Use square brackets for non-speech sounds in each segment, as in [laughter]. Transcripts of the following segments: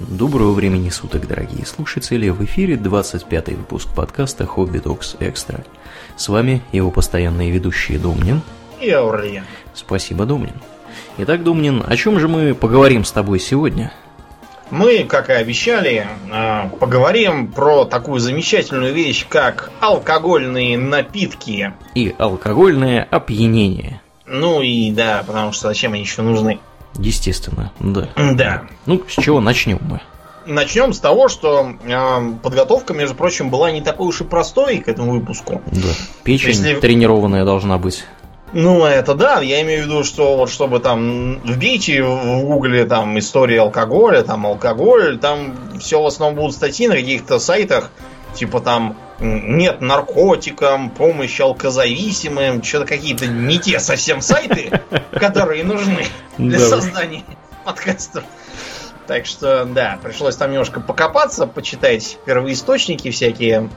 Доброго времени суток, дорогие слушатели! В эфире 25-й выпуск подкаста «Хобби Докс Экстра». С вами его постоянные ведущие Домнин и Аурлиен. Спасибо, Домнин. Итак, Домнин, о чем же мы поговорим с тобой сегодня? Мы, как и обещали, а, поговорим про такую замечательную вещь, как алкогольные напитки. И алкогольное опьянение. Ну и да, потому что зачем они еще нужны? Естественно, да. Да. Ну, с чего начнем мы? Начнем с того, что э, подготовка, между прочим, была не такой уж и простой к этому выпуску. Да. Печень Если... тренированная должна быть. Ну, это да, я имею в виду, что вот чтобы там вбейте в гугле там история алкоголя, там алкоголь, там все в основном будут статьи на каких-то сайтах, типа там нет наркотикам, помощь алкозависимым, что-то какие-то не те совсем сайты, которые нужны для создания [laughs] подкастов. Так что, да, пришлось там немножко покопаться, почитать первоисточники всякие.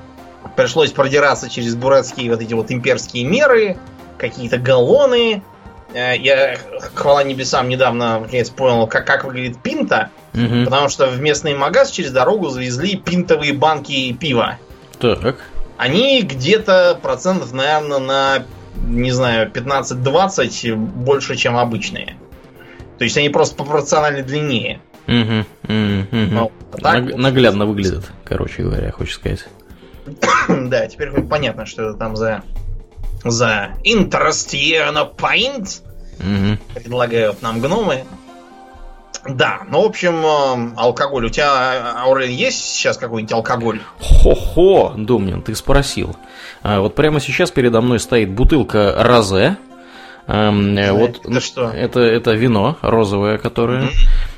Пришлось продираться через бурацкие вот эти вот имперские меры, какие-то галлоны. Э, я, хвала небесам, недавно наконец понял, как, как выглядит пинта. Угу. Потому что в местный магаз через дорогу завезли пинтовые банки пива. Так. Они где-то процентов, наверное, на, не знаю, 15-20 больше, чем обычные. То есть они просто пропорционально длиннее. Угу, угу. Ну, так, Наг- наглядно выглядит, короче говоря, хочешь сказать. [coughs] да, теперь понятно, что это там за за Interestiana Paint угу. предлагают нам гномы. Да, ну, в общем, э, алкоголь. У тебя, Аурель, есть сейчас какой-нибудь алкоголь? Хо-хо, Домнин, ты спросил. А, вот прямо сейчас передо мной стоит бутылка Розе. Эм, вот, это что? Это, это вино розовое, которое...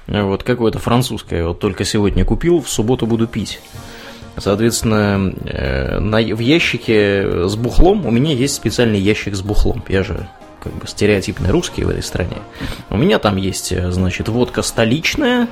Mm-hmm. Вот какое-то французское. Вот только сегодня купил, в субботу буду пить. Соответственно, э, на, в ящике с бухлом у меня есть специальный ящик с бухлом. Я же как бы стереотипный русский в этой стране. У меня там есть, э, значит, водка столичная,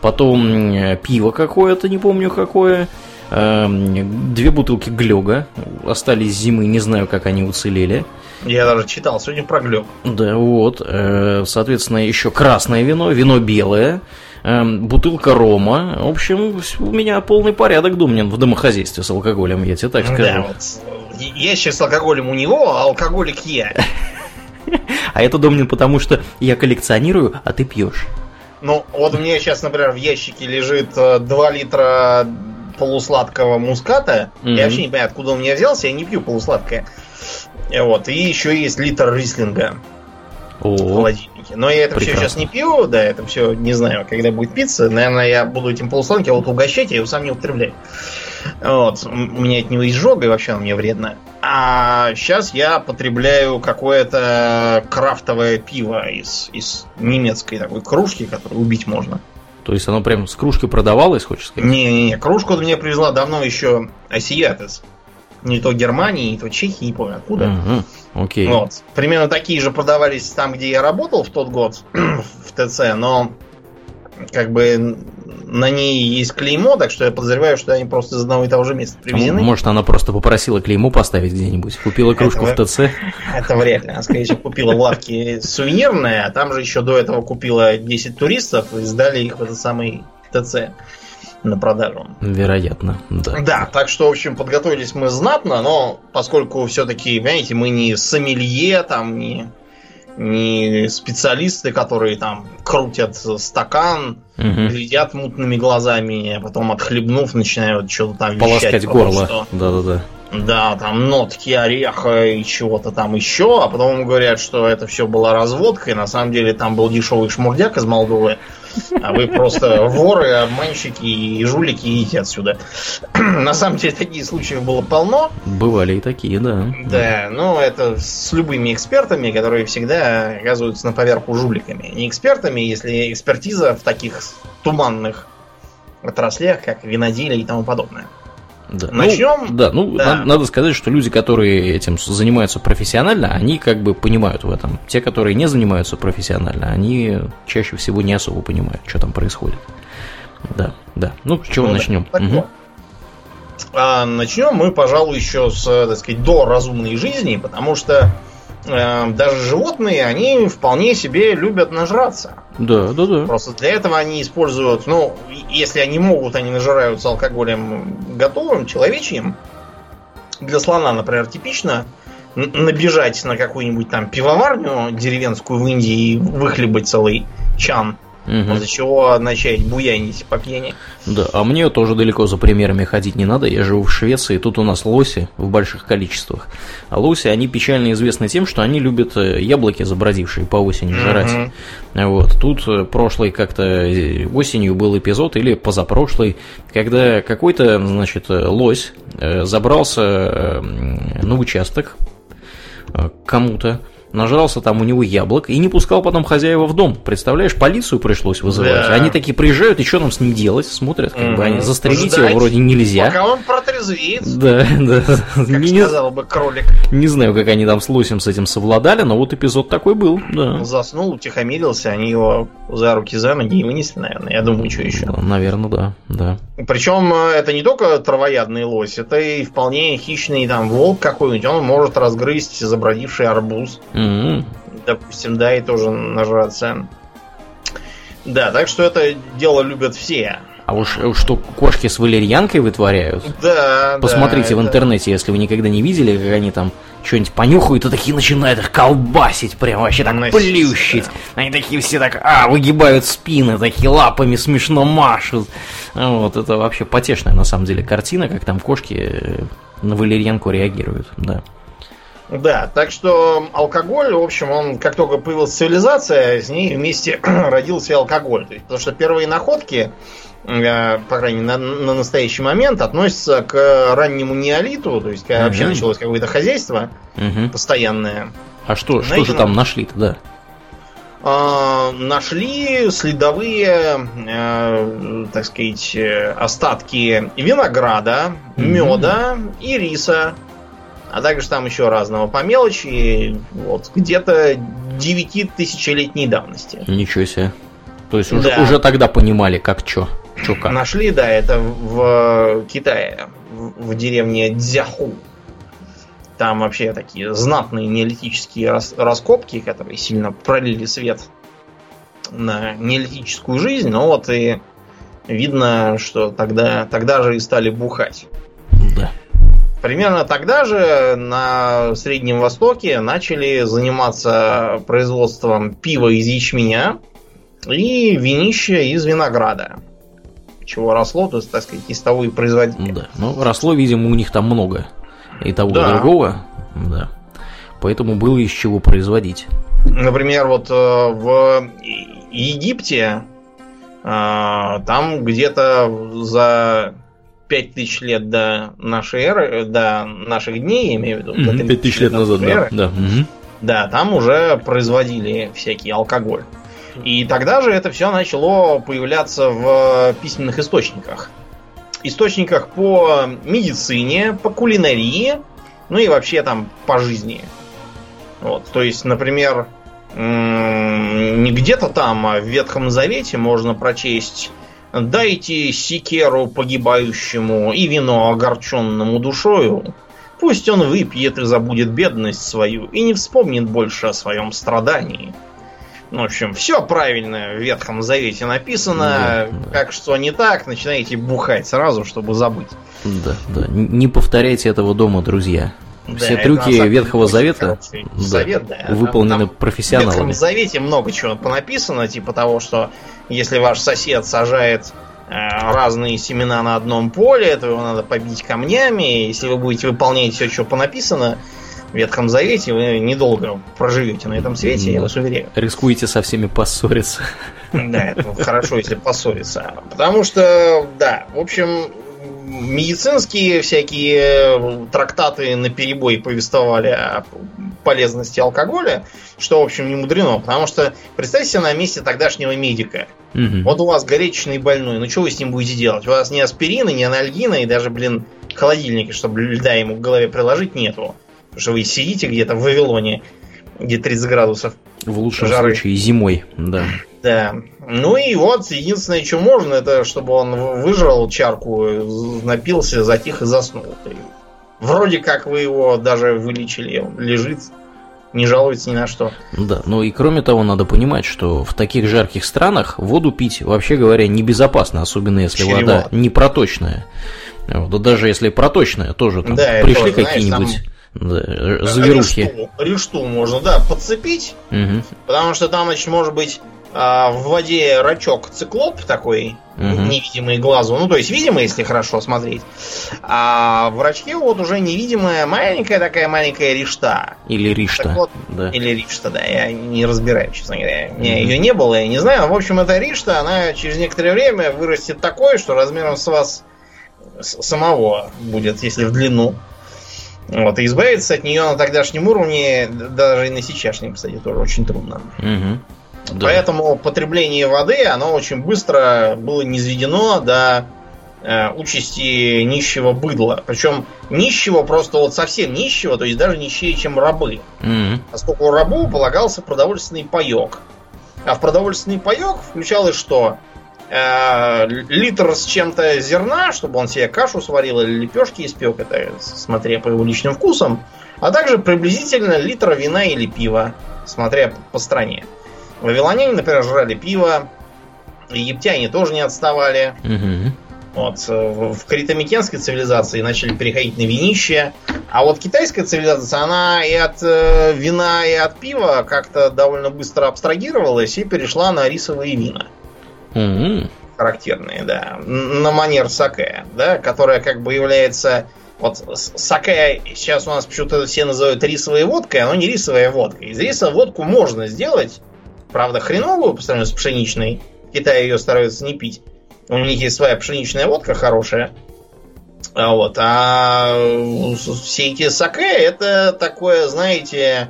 потом э, пиво какое-то, не помню какое, две бутылки глёга, остались зимы, не знаю, как они уцелели. Я даже читал сегодня про глёг. Да, вот, э, соответственно, еще красное вино, вино белое, эм, бутылка рома. В общем, у меня полный порядок, Думнин, в домохозяйстве с алкоголем, я тебе так скажу. Да, вот. Ящик с алкоголем у него, а алкоголик я. [laughs] А это, Домнин, потому что я коллекционирую, а ты пьешь. Ну, вот у меня сейчас, например, в ящике лежит 2 э, литра полусладкого муската. Mm-hmm. Я вообще не понимаю, откуда он у меня взялся, я не пью полусладкое. Вот, и еще есть литр рислинга О, в холодильнике. Но я это прекрасно. все сейчас не пью, да, это все не знаю, когда будет пицца. Наверное, я буду этим полусладким вот угощать, я его сам не употребляю. Вот. У меня от него изжога, и вообще оно мне вредно. А сейчас я потребляю какое-то крафтовое пиво из, из немецкой такой кружки, которую убить можно. То есть оно прям с кружки продавалось, хочешь сказать? Не-не-не, кружку мне привезла давно еще Осиатес. Не то Германии, не то Чехии, не помню откуда. Угу, окей. Вот. Примерно такие же продавались там, где я работал в тот год, [clears throat] в ТЦ, но как бы на ней есть клеймо, так что я подозреваю, что они просто из одного и того же места привезены. Может, она просто попросила клеймо поставить где-нибудь, купила кружку это, в ТЦ? Это вряд ли. Она, скорее всего, купила в лавке сувенирное, а там же еще до этого купила 10 туристов и сдали их в этот самый ТЦ на продажу. Вероятно, да. Да, так что, в общем, подготовились мы знатно, но поскольку все-таки, понимаете, мы не сомелье, там, не не специалисты, которые там крутят стакан, угу. глядят мутными глазами, а потом отхлебнув начинают что-то там Полоскать горло. Да-да-да. Да, там нотки ореха и чего-то там еще, а потом говорят, что это все была разводка, и на самом деле там был дешевый шмурдяк из Молдовы, а вы просто воры, обманщики и жулики идите отсюда. [clears throat] На самом деле такие случаев было полно. Бывали и такие, да. Да, но это с любыми экспертами, которые всегда оказываются на поверку жуликами. Не экспертами, если экспертиза в таких туманных отраслях, как виноделие и тому подобное. Да. Начнем? Ну, да, ну да. Надо, надо сказать, что люди, которые этим занимаются профессионально, они как бы понимают в этом. Те, которые не занимаются профессионально, они чаще всего не особо понимают, что там происходит. Да, да. Ну, с чего ну, начнем? Да. Угу. А, начнем мы, пожалуй, еще с, так сказать, до разумной жизни, потому что э, даже животные, они вполне себе любят нажраться. Да, да, да. Просто для этого они используют, ну, если они могут, они нажираются алкоголем готовым, человечьим. Для слона, например, типично набежать на какую-нибудь там пивоварню деревенскую в Индии и выхлебать целый чан Угу. После чего начать буянить по пьяни. Да, а мне тоже далеко за примерами ходить не надо. Я живу в Швеции, тут у нас лоси в больших количествах. А лоси, они печально известны тем, что они любят э, яблоки, забродившие по осени жрать. Угу. Вот, тут э, прошлый как-то э, осенью был эпизод, или позапрошлый, когда какой-то, значит, лось забрался на участок кому-то, нажрался там у него яблок и не пускал потом хозяева в дом. Представляешь, полицию пришлось вызывать. Да. Они такие приезжают, и что нам с ним делать? Смотрят, как mm-hmm. бы они застрелить Ждать, его вроде нельзя. Пока он протрезвеет. Да, да. Как не, сказал бы кролик. Не знаю, как они там с Лосем с этим совладали, но вот эпизод такой был, да. Заснул, утихомирился, они его за руки, за ноги и вынесли, наверное. Я думаю, что еще. Наверное, да, да. Причем э, это не только травоядный лось, это и вполне хищный там волк какой-нибудь. Он может разгрызть забродивший арбуз. Mm-hmm. Допустим, да, и тоже нажраться. Да, так что это дело любят все. А уж что кошки с валерьянкой вытворяют? Да, Посмотрите да, в интернете, если вы никогда не видели, как они там что-нибудь понюхают и такие начинают их колбасить, прям вообще так Носить, плющить. Да. Они такие все так, а, выгибают спины, такие лапами смешно машут. Вот, это вообще потешная на самом деле картина, как там кошки э, на валерьянку реагируют, да. Да, так что алкоголь, в общем, он как только появилась цивилизация, с ней вместе [clears throat] родился и алкоголь. То есть, потому что первые находки, э, по крайней мере, на, на настоящий момент, относятся к раннему неолиту, то есть, когда угу. вообще началось какое-то хозяйство угу. постоянное. А что, что же там нашли-то, да? Э, нашли следовые, э, так сказать, э, остатки винограда, меда и риса а также там еще разного по мелочи, вот, где-то 9 тысячелетней давности. Ничего себе. То есть уже, да. уже тогда понимали, как что. Чё как. Нашли, да, это в Китае, в, в деревне Дзяху. Там вообще такие знатные неолитические рас, раскопки, которые сильно пролили свет на неолитическую жизнь, но вот и видно, что тогда, тогда же и стали бухать. Примерно тогда же на Среднем Востоке начали заниматься производством пива из ячменя и винища из винограда. Чего росло, то есть, так сказать, из того и производили. Да, ну, росло, видимо, у них там много и того, да. и другого. Да. Поэтому было из чего производить. Например, вот э, в Египте э, там где-то за 5000 лет до нашей эры, до наших дней, я имею в виду. Mm-hmm, 5000 лет назад, эры, да. Да. Угу. да, там уже производили всякий алкоголь. И тогда же это все начало появляться в письменных источниках. Источниках по медицине, по кулинарии, ну и вообще там по жизни. Вот, то есть, например, не где-то там, а в Ветхом Завете можно прочесть Дайте секеру погибающему и вино огорченному душою. Пусть он выпьет и забудет бедность свою, и не вспомнит больше о своем страдании. Ну, в общем, все правильно в Ветхом Завете написано. Да, да. Как что не так, начинаете бухать сразу, чтобы забыть. Да, да. Не повторяйте этого дома, друзья. Все да, трюки Ветхого Завета да, Завет, да, выполнены там, профессионалами. В Ветхом Завете много чего понаписано, типа того, что если ваш сосед сажает э, разные семена на одном поле, то его надо побить камнями. Если вы будете выполнять все, что понаписано в Ветхом Завете, вы недолго проживете на этом свете, я вас уверяю. Рискуете со всеми поссориться. Да, это хорошо, если поссориться. Потому что, да, в общем, медицинские всякие трактаты на перебой повествовали о полезности алкоголя, что, в общем, не мудрено, потому что представьте себе на месте тогдашнего медика. Угу. Вот у вас горячечный больной, ну что вы с ним будете делать? У вас ни аспирина, ни анальгина, и даже, блин, холодильника, чтобы льда ему к голове приложить, нету. Потому что вы сидите где-то в Вавилоне, где 30 градусов. В лучшем жары. случае зимой, да. Да. Ну и вот, единственное, что можно, это чтобы он выжрал чарку, напился, затих и заснул. Вроде как вы его даже вылечили, он лежит не жалуется ни на что. Да, ну и кроме того, надо понимать, что в таких жарких странах воду пить, вообще говоря, небезопасно, особенно если Чрево. вода не проточная. Вот, да даже если проточная, тоже там да, пришли какие-нибудь да, зверухи. Решту, решту можно, да, подцепить, угу. потому что там, значит, может быть а, в воде рачок циклоп такой, угу. невидимый глазу, ну то есть видимый, если хорошо смотреть, а в рачке вот уже невидимая маленькая такая маленькая ришта. Или ришта. Вот, да. Или ришта, да, я не разбираю, честно говоря. У меня угу. ее не было, я не знаю, в общем эта ришта, она через некоторое время вырастет такой, что размером с вас самого будет, если в длину. Вот, и избавиться от нее на тогдашнем уровне, даже и на сейчасшнем, кстати, тоже очень трудно. Угу. Да. Поэтому потребление воды, оно очень быстро было низведено до э, участи нищего быдла. Причем нищего просто вот совсем нищего, то есть даже нищее, чем рабы. Mm-hmm. Поскольку рабу полагался продовольственный паек. А в продовольственный паек включалось что? Э, литр с чем-то зерна, чтобы он себе кашу сварил или лепешки испек, это смотря по его личным вкусам, а также приблизительно литр вина или пива, смотря по стране. Вавилоняне, например, жрали пиво, египтяне тоже не отставали. Угу. Вот, э, в критомикенской цивилизации начали переходить на винище. А вот китайская цивилизация, она и от э, вина, и от пива как-то довольно быстро абстрагировалась и перешла на рисовые вина. Mm-hmm. Характерные, да. На манер саке, да, которая как бы является... Вот саке сейчас у нас почему-то все называют рисовой водкой, оно не рисовая водка. Из риса водку можно сделать, правда, хреновую по сравнению с пшеничной. В Китае ее стараются не пить. У них есть своя пшеничная водка хорошая. А вот. А все эти саке это такое, знаете,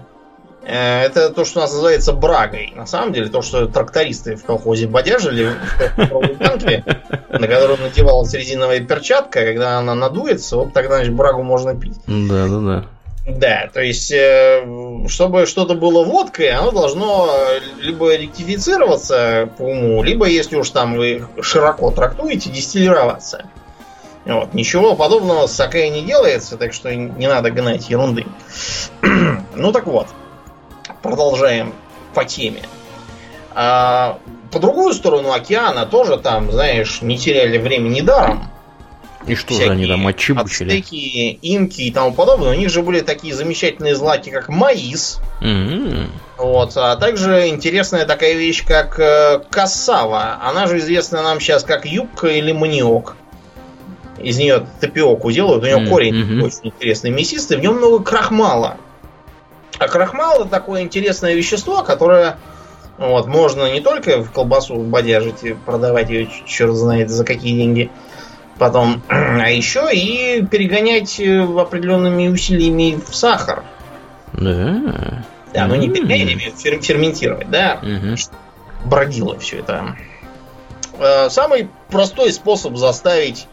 Э, это то, что у нас называется брагой. На самом деле, то, что трактористы в колхозе бодяжили в танке, на которую надевалась резиновая перчатка, когда она надуется, вот тогда, значит, брагу можно пить. Да, да, да. Да, то есть, э, чтобы что-то было водкой, оно должно либо ректифицироваться по уму, либо, если уж там вы широко трактуете, дистиллироваться. Вот. Ничего подобного с сакой не делается, так что не надо гнать ерунды. [clears throat] ну так вот продолжаем по теме. А, по другую сторону океана тоже там, знаешь, не теряли времени даром. И что же они там отчебучили? Ацтеки, инки и тому подобное. У них же были такие замечательные злаки, как маис. Mm-hmm. Вот, а также интересная такая вещь, как э, кассава. Она же известна нам сейчас как юбка или маниок. Из нее тапиоку делают. У нее mm-hmm. корень очень интересный, мясистый. В нем много крахмала. А крахмал это такое интересное вещество, которое вот, можно не только в колбасу бодяжить и продавать ее черт знает за какие деньги потом, [clears throat] а еще и перегонять э, определенными усилиями в сахар. Да. Да, ну не перегонять, а фер ферментировать, да. Бродило все это. Э, самый простой способ заставить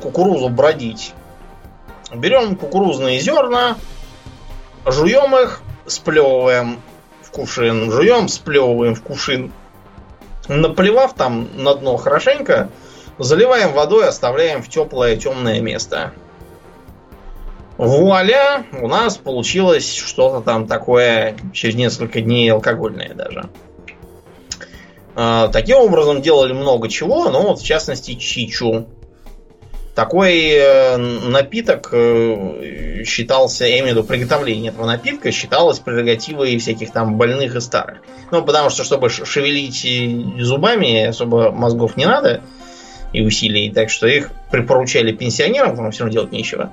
кукурузу бродить. Берем кукурузные зерна, Жуем их, сплевываем в кувшин, жуем, сплевываем в кувшин. Наплевав там на дно хорошенько, заливаем водой, оставляем в теплое темное место. Вуаля, у нас получилось что-то там такое через несколько дней алкогольное даже. А, таким образом делали много чего, но вот в частности чичу. Такой э, напиток э, считался, я имею в виду приготовление этого напитка, считалось прерогативой всяких там больных и старых. Ну, потому что, чтобы шевелить зубами, особо мозгов не надо и усилий, так что их припоручали пенсионерам, потому что все равно делать нечего.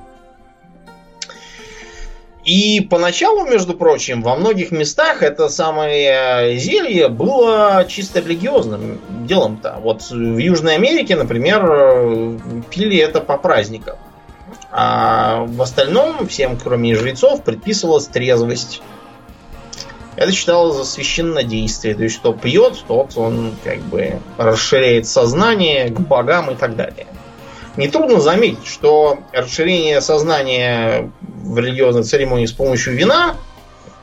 И поначалу, между прочим, во многих местах это самое зелье было чисто религиозным делом-то. Вот в Южной Америке, например, пили это по праздникам. А в остальном, всем, кроме жрецов, предписывалась трезвость. Это считалось за священнодействие. То есть, кто пьет, тот он как бы расширяет сознание к богам и так далее. Нетрудно заметить, что расширение сознания в религиозной церемонии с помощью вина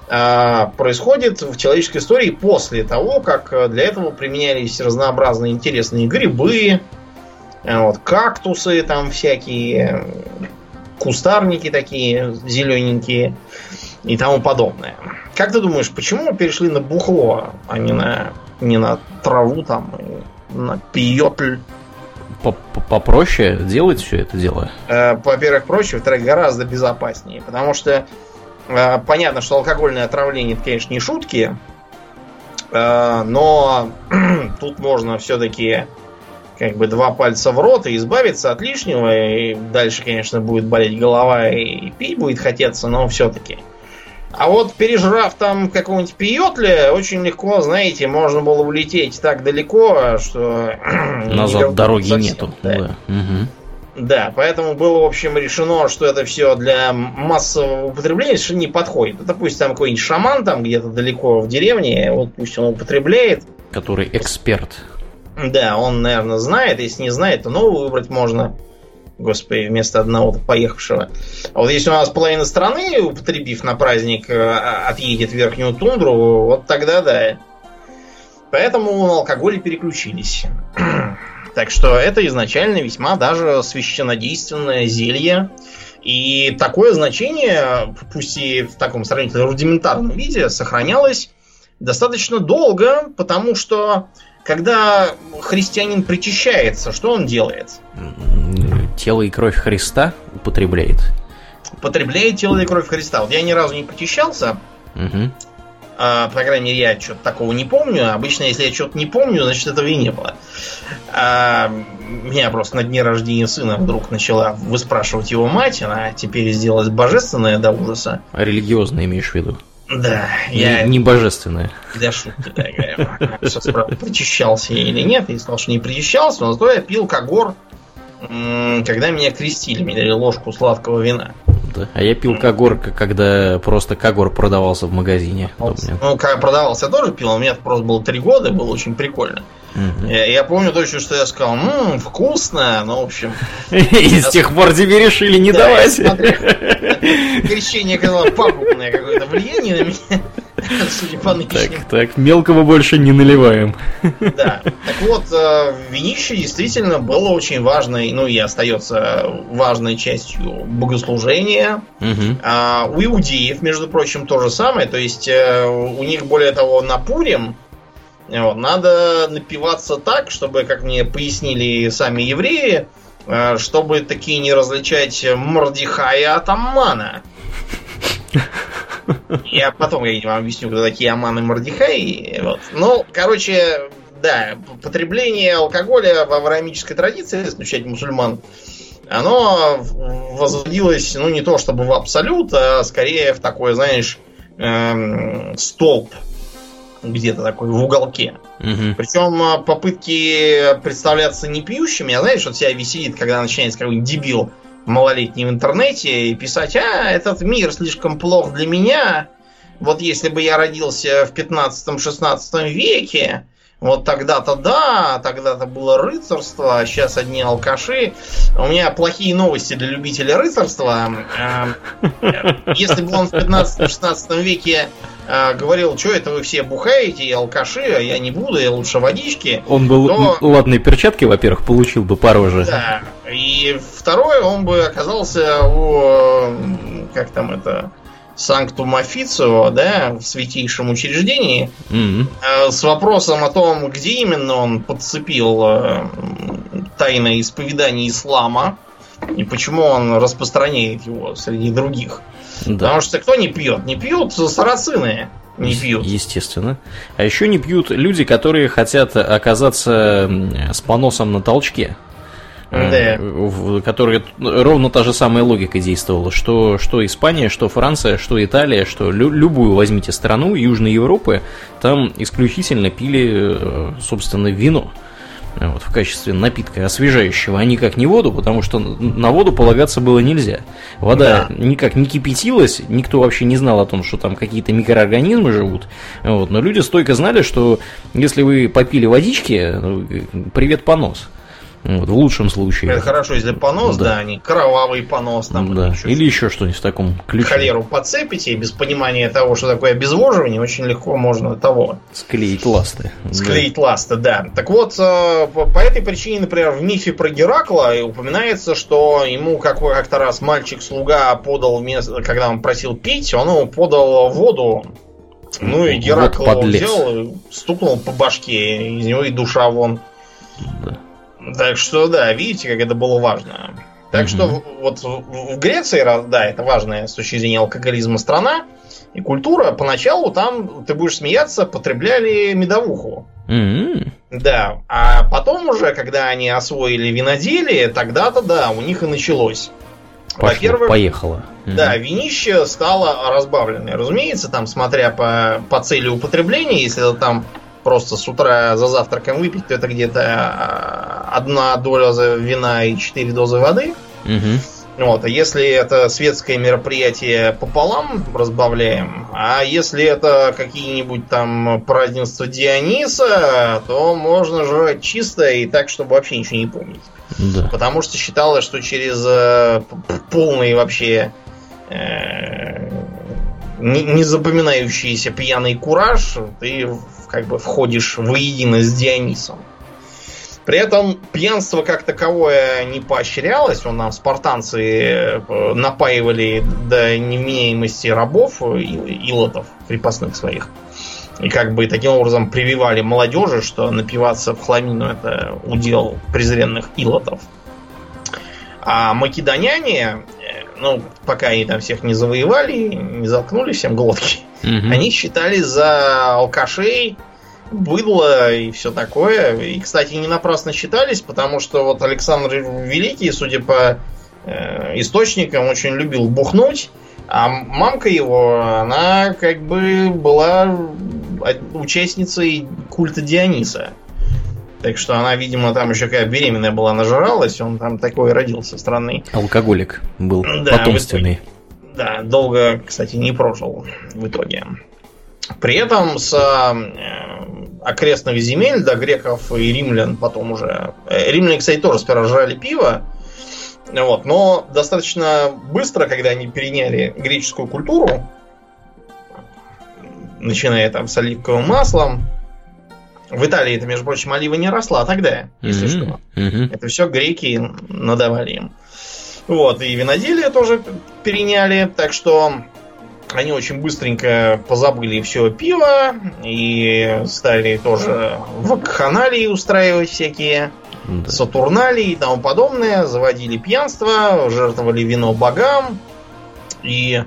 а, происходит в человеческой истории после того, как для этого применялись разнообразные интересные грибы, а, вот, кактусы там всякие, кустарники такие зелененькие и тому подобное. Как ты думаешь, почему перешли на бухло, а не на, не на траву там, на пиотль? Попроще делать все это дело? Э, во-первых, проще, во-вторых, гораздо безопаснее. Потому что э, понятно, что алкогольное отравление это, конечно, не шутки, э, но [clears throat] тут можно все-таки как бы два пальца в рот и избавиться от лишнего. И дальше, конечно, будет болеть голова и пить будет хотеться, но все-таки. А вот пережрав там какого-нибудь пиотля, очень легко, знаете, можно было улететь так далеко, что... [clears throat] Назад дороги совсем, нету. Да. Да. Угу. да, поэтому было, в общем, решено, что это все для массового употребления что не подходит. Это пусть там какой-нибудь шаман там где-то далеко в деревне, вот пусть он употребляет. Который эксперт. Да, он, наверное, знает. Если не знает, то новую выбрать можно. Господи, вместо одного поехавшего. А вот если у нас половина страны, употребив на праздник, э, отъедет в верхнюю тундру, вот тогда да. Поэтому на алкоголь переключились. [clears throat] так что это изначально весьма даже священнодейственное зелье. И такое значение, пусть и в таком сравнительно рудиментарном виде, сохранялось достаточно долго, потому что когда христианин причащается, что он делает? Тело и кровь Христа употребляет. Употребляет тело и кровь Христа. Вот я ни разу не причащался. Угу. А, по крайней мере, я что-то такого не помню. Обычно, если я что-то не помню, значит, этого и не было. А, меня просто на дне рождения сына вдруг начала выспрашивать его мать. Она теперь сделалась божественная до ужаса. А религиозная имеешь в виду? Да, я... Не божественное. Для шутки, да, говорю. Сейчас, правда, причащался я или нет. Я сказал, что не причащался, но зато я пил когор, когда меня крестили. Мне дали ложку сладкого вина. Да. А я пил когор, когда просто когор продавался в магазине. Вот. Ну, когда продавался, я тоже пил. У меня просто было три года, было очень прикольно. Угу. Я, я помню точно, что я сказал, ммм, вкусно, ну, в общем... [laughs] И с тех пор тебе решили не давать. [laughs] Крещение оказало пагубное какое-то влияние на меня. [laughs] Судя по нынешним. Так, так, мелкого больше не наливаем. Да. Так вот, э, винище действительно было очень важной, ну и остается важной частью богослужения. Угу. А, у иудеев, между прочим, то же самое. То есть э, у них, более того, на Пурим вот, надо напиваться так, чтобы, как мне пояснили сами евреи, э, чтобы такие не различать Мордихая от Аммана. Я потом я вам объясню, кто такие Аман и Мордихай. Вот. Ну, короче, да, потребление алкоголя в авраамической традиции, исключать мусульман, оно возводилось, ну, не то чтобы в абсолют, а скорее в такой, знаешь, эм, столб где-то такой в уголке. Угу. Причем а, попытки представляться не пьющими, а знаешь, вот себя веселит, когда начинается какой-нибудь дебил малолетний в интернете и писать, а, этот мир слишком плох для меня. Вот если бы я родился в 15-16 веке, вот тогда-то да, тогда-то было рыцарство, а сейчас одни алкаши. У меня плохие новости для любителей рыцарства. Эм, если бы он в 15-16 веке э, говорил, что это вы все бухаете и алкаши, а я не буду, я лучше водички. Он был то... ладные перчатки, во-первых, получил бы пороже. Да. И второе, он бы оказался у как там это Санктум Официо, да, в святейшем учреждении, mm-hmm. с вопросом о том, где именно он подцепил э, тайное исповедание ислама и почему он распространяет его среди других. Да. Потому что кто не пьет? Не пьют сарацины. Не пьют. Естественно. А еще не пьют люди, которые хотят оказаться с поносом на толчке. Э, да. в которой ровно та же самая логика действовала, что, что Испания, что Франция, что Италия, что лю, любую возьмите страну Южной Европы, там исключительно пили, э, собственно, вино вот, в качестве напитка освежающего, а никак не воду, потому что на воду полагаться было нельзя. Вода да. никак не кипятилась, никто вообще не знал о том, что там какие-то микроорганизмы живут. Вот, но люди стойко знали, что если вы попили водички, ну, привет понос. Вот, в лучшем случае. Это хорошо, если понос, да, да а не кровавый понос там. Да. Или, или еще что-нибудь в таком ключе. Холеру подцепите, и без понимания того, что такое обезвоживание, очень легко можно того. Склеить ласты. Склеить да. ласты, да. Так вот, э, по этой причине, например, в мифе про Геракла упоминается, что ему как-то раз мальчик-слуга подал, когда он просил пить, он ему подал воду Ну и Геракл вот взял, стукнул по башке, из него и душа вон. Да. Так что да, видите, как это было важно. Так что вот в Греции, да, это важная с точки зрения алкоголизма страна и культура. Поначалу там, ты будешь смеяться, потребляли медовуху. Mm-hmm. Да, а потом уже, когда они освоили виноделие, тогда-то да, у них и началось. Во-первых, поехало. Да, винище стало разбавленное. Разумеется, там, смотря по, по цели употребления, если это там просто с утра за завтраком выпить, то это где-то а, одна доля вина и четыре дозы воды. Угу. Вот, а если это светское мероприятие пополам разбавляем, а если это какие-нибудь там празднества Диониса, то можно жрать чисто и так, чтобы вообще ничего не помнить. Да. Потому что считалось, что через э, полный вообще э, незапоминающийся пьяный кураж ты как бы входишь воедино с Дионисом. При этом пьянство как таковое не поощрялось. Он нам спартанцы э, напаивали до невменяемости рабов, илотов крепостных своих. И как бы таким образом прививали молодежи, что напиваться в хламину это удел презренных илотов. А македоняне, э, ну, пока они там всех не завоевали, не заткнули всем глотки, угу. они считали за алкашей быдло и все такое. И, кстати, не напрасно считались, потому что вот Александр Великий, судя по э, источникам, очень любил бухнуть. А мамка его, она как бы была участницей культа Диониса. Так что она, видимо, там еще какая беременная была, нажралась, он там такой родился странный. Алкоголик был, да, потомственный. Да, долго, кстати, не прожил в итоге. При этом с э, окрестных земель до греков и римлян потом уже... Э, римляне, кстати, тоже сперва жрали пиво, вот, но достаточно быстро, когда они переняли греческую культуру, начиная там с оливковым маслом, в Италии это, между прочим, олива не росла тогда, если mm-hmm. что. Mm-hmm. Это все греки надавали им. Вот, и виноделие тоже переняли, так что они очень быстренько позабыли все пиво и стали тоже вакханалии устраивать всякие да. сатурналии и тому подобное, заводили пьянство, жертвовали вино богам и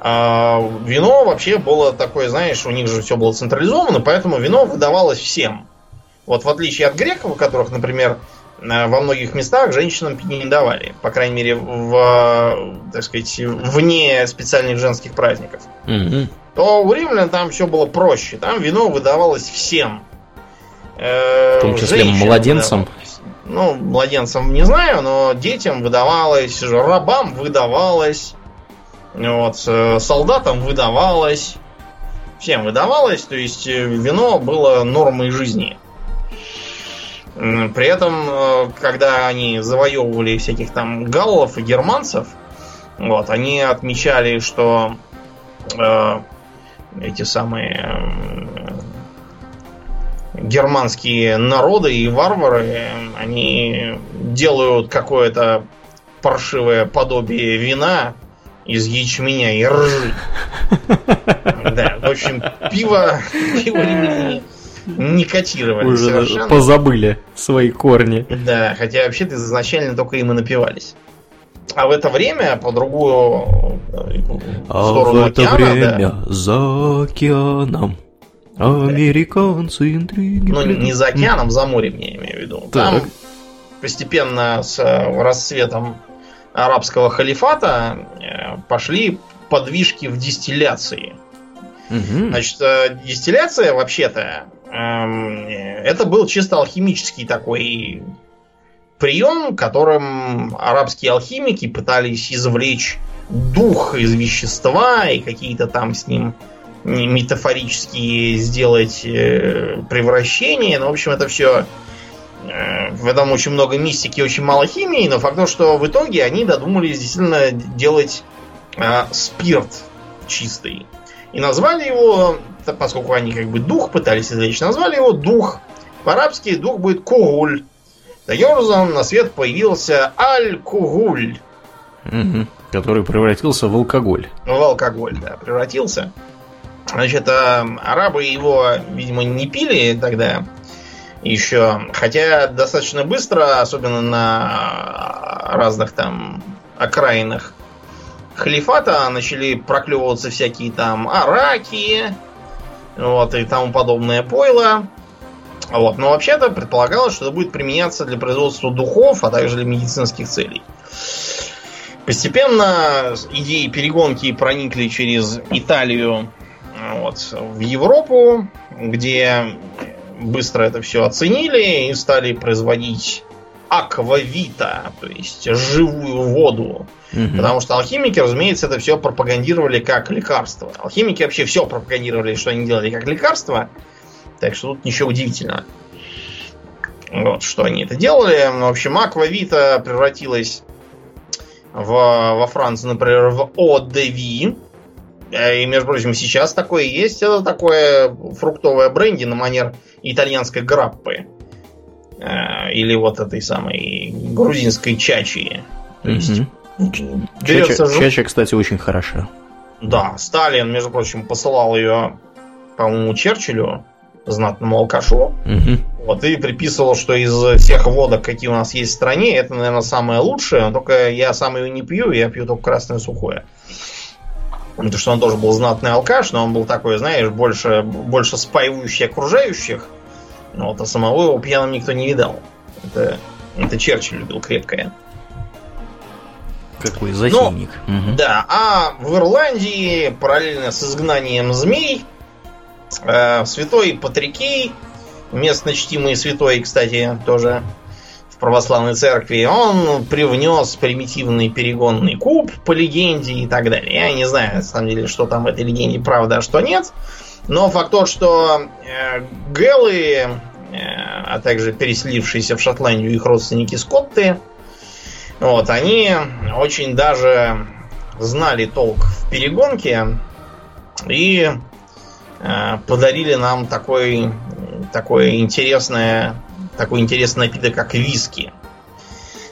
а вино вообще было такое, знаешь, у них же все было централизовано, поэтому вино выдавалось всем. Вот в отличие от греков, у которых, например, Э, во многих местах женщинам не давали. По крайней мере, в, так сказать, вне специальных женских праздников. Mm-hmm. То у римлян там все было проще. Там вино выдавалось всем. Э, в том числе младенцам. Выдавалось. Ну, младенцам не знаю, но детям выдавалось, рабам выдавалось, вот, э, солдатам выдавалось, всем выдавалось, то есть вино было нормой жизни. При этом, э, когда они завоевывали всяких там галлов и германцев, вот, они отмечали, что э, эти самые э, германские народы и варвары, они делают какое-то паршивое подобие вина из ячменя и ржи. Да, в общем, пиво, пиво не котировали Уже совершенно. позабыли свои корни. Да, хотя вообще-то изначально только им и напивались. А в это время по другую э, а сторону в это океана, время да, за океаном американцы интриги. Ну, не за океаном, за морем, я имею в виду. Так. Там постепенно с э, расцветом арабского халифата э, пошли подвижки в дистилляции. Угу. Значит, дистилляция вообще-то Эм, это был чисто алхимический такой прием, которым арабские алхимики пытались извлечь дух из вещества и какие-то там с ним метафорические сделать э, превращения. Ну, в общем, это все э, в этом очень много мистики, очень мало химии, но факт то, что в итоге они додумались действительно делать э, спирт чистый. И назвали его, поскольку они как бы дух пытались извлечь, назвали его дух. По-арабски дух будет кугуль. Таким образом, на свет появился аль-кугуль. Угу. Который превратился в алкоголь. В алкоголь, да, превратился. Значит, а, арабы его, видимо, не пили тогда еще. Хотя достаточно быстро, особенно на разных там окраинах халифата, начали проклевываться всякие там араки, вот, и тому подобное пойло. Вот. Но вообще-то предполагалось, что это будет применяться для производства духов, а также для медицинских целей. Постепенно идеи перегонки проникли через Италию вот, в Европу, где быстро это все оценили и стали производить аквавита, то есть живую воду. Угу. Потому что алхимики, разумеется, это все пропагандировали как лекарство. Алхимики вообще все пропагандировали, что они делали как лекарство. Так что тут ничего удивительного. Вот, что они это делали. В общем, аквавита превратилась в, во Франции, например, в ОДВ. И, между прочим, сейчас такое есть. Это такое фруктовое бренди на манер итальянской граппы. Э, или вот этой самой грузинской чачи. То есть, mm-hmm. берется... чача, чача, кстати, очень хороша. Да, Сталин, между прочим, посылал ее, по-моему, Черчиллю знатному алкашу. Угу. Вот, и приписывал, что из всех водок, какие у нас есть в стране, это, наверное, самое лучшее. Но только я сам ее не пью, я пью только красное сухое. Потому что он тоже был знатный алкаш, но он был такой, знаешь, больше, больше спаивающий окружающих. Но вот а самого его пьяным никто не видал. Это, это Черчилль любил крепкое. Какой затейник. Ну, угу. Да, а в Ирландии параллельно с изгнанием змей Э, святой Патрикей, местно чтимый святой, кстати, тоже православной церкви, он привнес примитивный перегонный куб по легенде и так далее. Я не знаю, на самом деле, что там в этой легенде правда, а что нет. Но факт тот, что э, Гэллы, э, а также переселившиеся в Шотландию их родственники Скотты, вот, они очень даже знали толк в перегонке и Э, подарили нам такой, такой интересное, такой интересный напиток, как виски.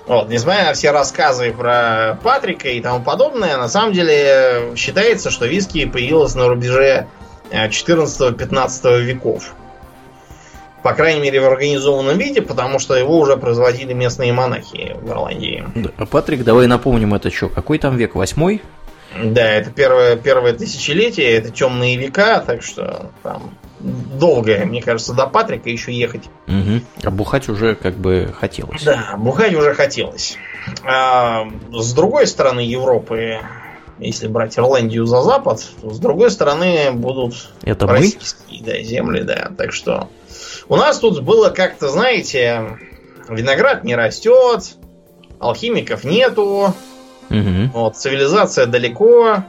Вот, несмотря на все рассказы про Патрика и тому подобное, на самом деле считается, что виски появилось на рубеже 14-15 э, веков. По крайней мере, в организованном виде, потому что его уже производили местные монахи в Ирландии. Да. А Патрик, давай напомним, это что, какой там век? Восьмой? Да, это первое, первое тысячелетие, это темные века, так что там долгое, мне кажется, до Патрика еще ехать. Угу. А бухать уже как бы хотелось. Да, бухать уже хотелось. А, с другой стороны Европы, если брать Ирландию за запад, то с другой стороны будут это российские да, земли, да. Так что у нас тут было как-то, знаете, виноград не растет, алхимиков нету, Угу. Вот, цивилизация далеко.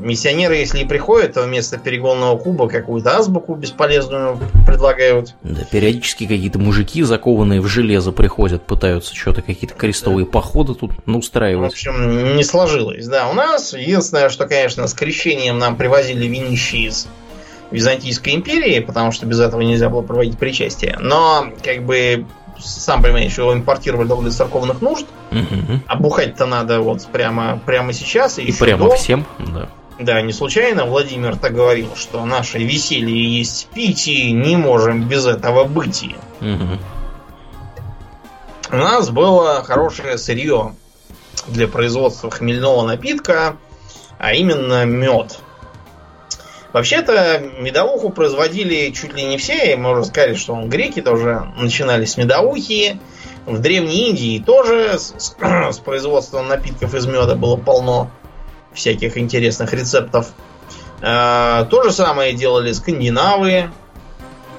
Миссионеры, если и приходят, то вместо перегонного куба какую-то азбуку бесполезную предлагают. Да, периодически какие-то мужики, закованные в железо, приходят, пытаются что-то, какие-то крестовые да. походы тут ну, устраивать. В общем, не сложилось. Да, у нас единственное, что, конечно, с крещением нам привозили винищи из Византийской империи, потому что без этого нельзя было проводить причастие. Но, как бы, сам понимаешь, его импортировали для церковных нужд. Угу. А бухать-то надо вот прямо, прямо сейчас. И, и прямо до. всем, да. Да, не случайно Владимир так говорил, что наше веселье есть пить, и не можем без этого быть. Угу. У нас было хорошее сырье для производства хмельного напитка, а именно мед. Вообще-то медовуху производили чуть ли не все, и можно сказать, что он греки тоже начинали с медовухи. В Древней Индии тоже с, с производством напитков из меда было полно всяких интересных рецептов. А, то же самое делали скандинавы.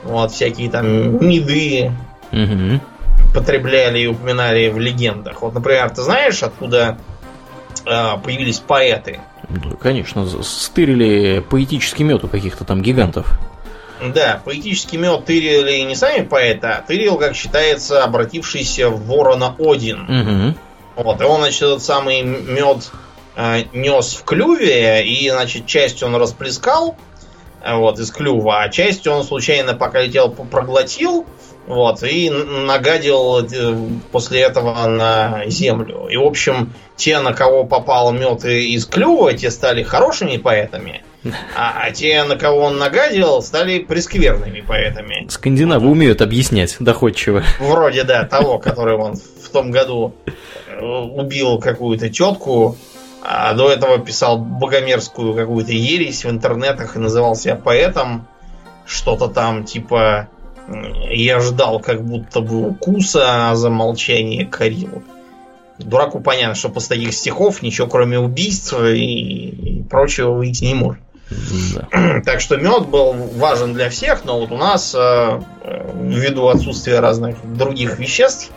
Вот, всякие там меды угу. потребляли и упоминали в легендах. Вот, например, ты знаешь, откуда а, появились поэты? Да, конечно, стырили поэтический мед у каких-то там гигантов. Да, поэтический мед тырили не сами поэты, а тырил, как считается, обратившийся в ворона Один. Угу. Вот, и он, значит, этот самый мед э, нес в клюве, и, значит, часть он расплескал, э, вот, из клюва, а часть он случайно, пока летел, проглотил, вот, и нагадил э, после этого на землю. И, в общем, те, на кого попал мед из клюва, те стали хорошими поэтами. А, а те, на кого он нагадил, стали прескверными поэтами. Скандинавы умеют объяснять доходчиво. Вроде, да, того, который он в том году э, убил какую-то тетку, а до этого писал богомерзкую какую-то ересь в интернетах и называл себя поэтом. Что-то там типа я ждал как будто бы укуса, а за молчание корил. Дураку понятно, что после таких стихов ничего кроме убийств и, и прочего выйти не может. Да. [clears throat] Так что мед был важен для всех, но вот у нас, э, э, ввиду отсутствия разных других веществ,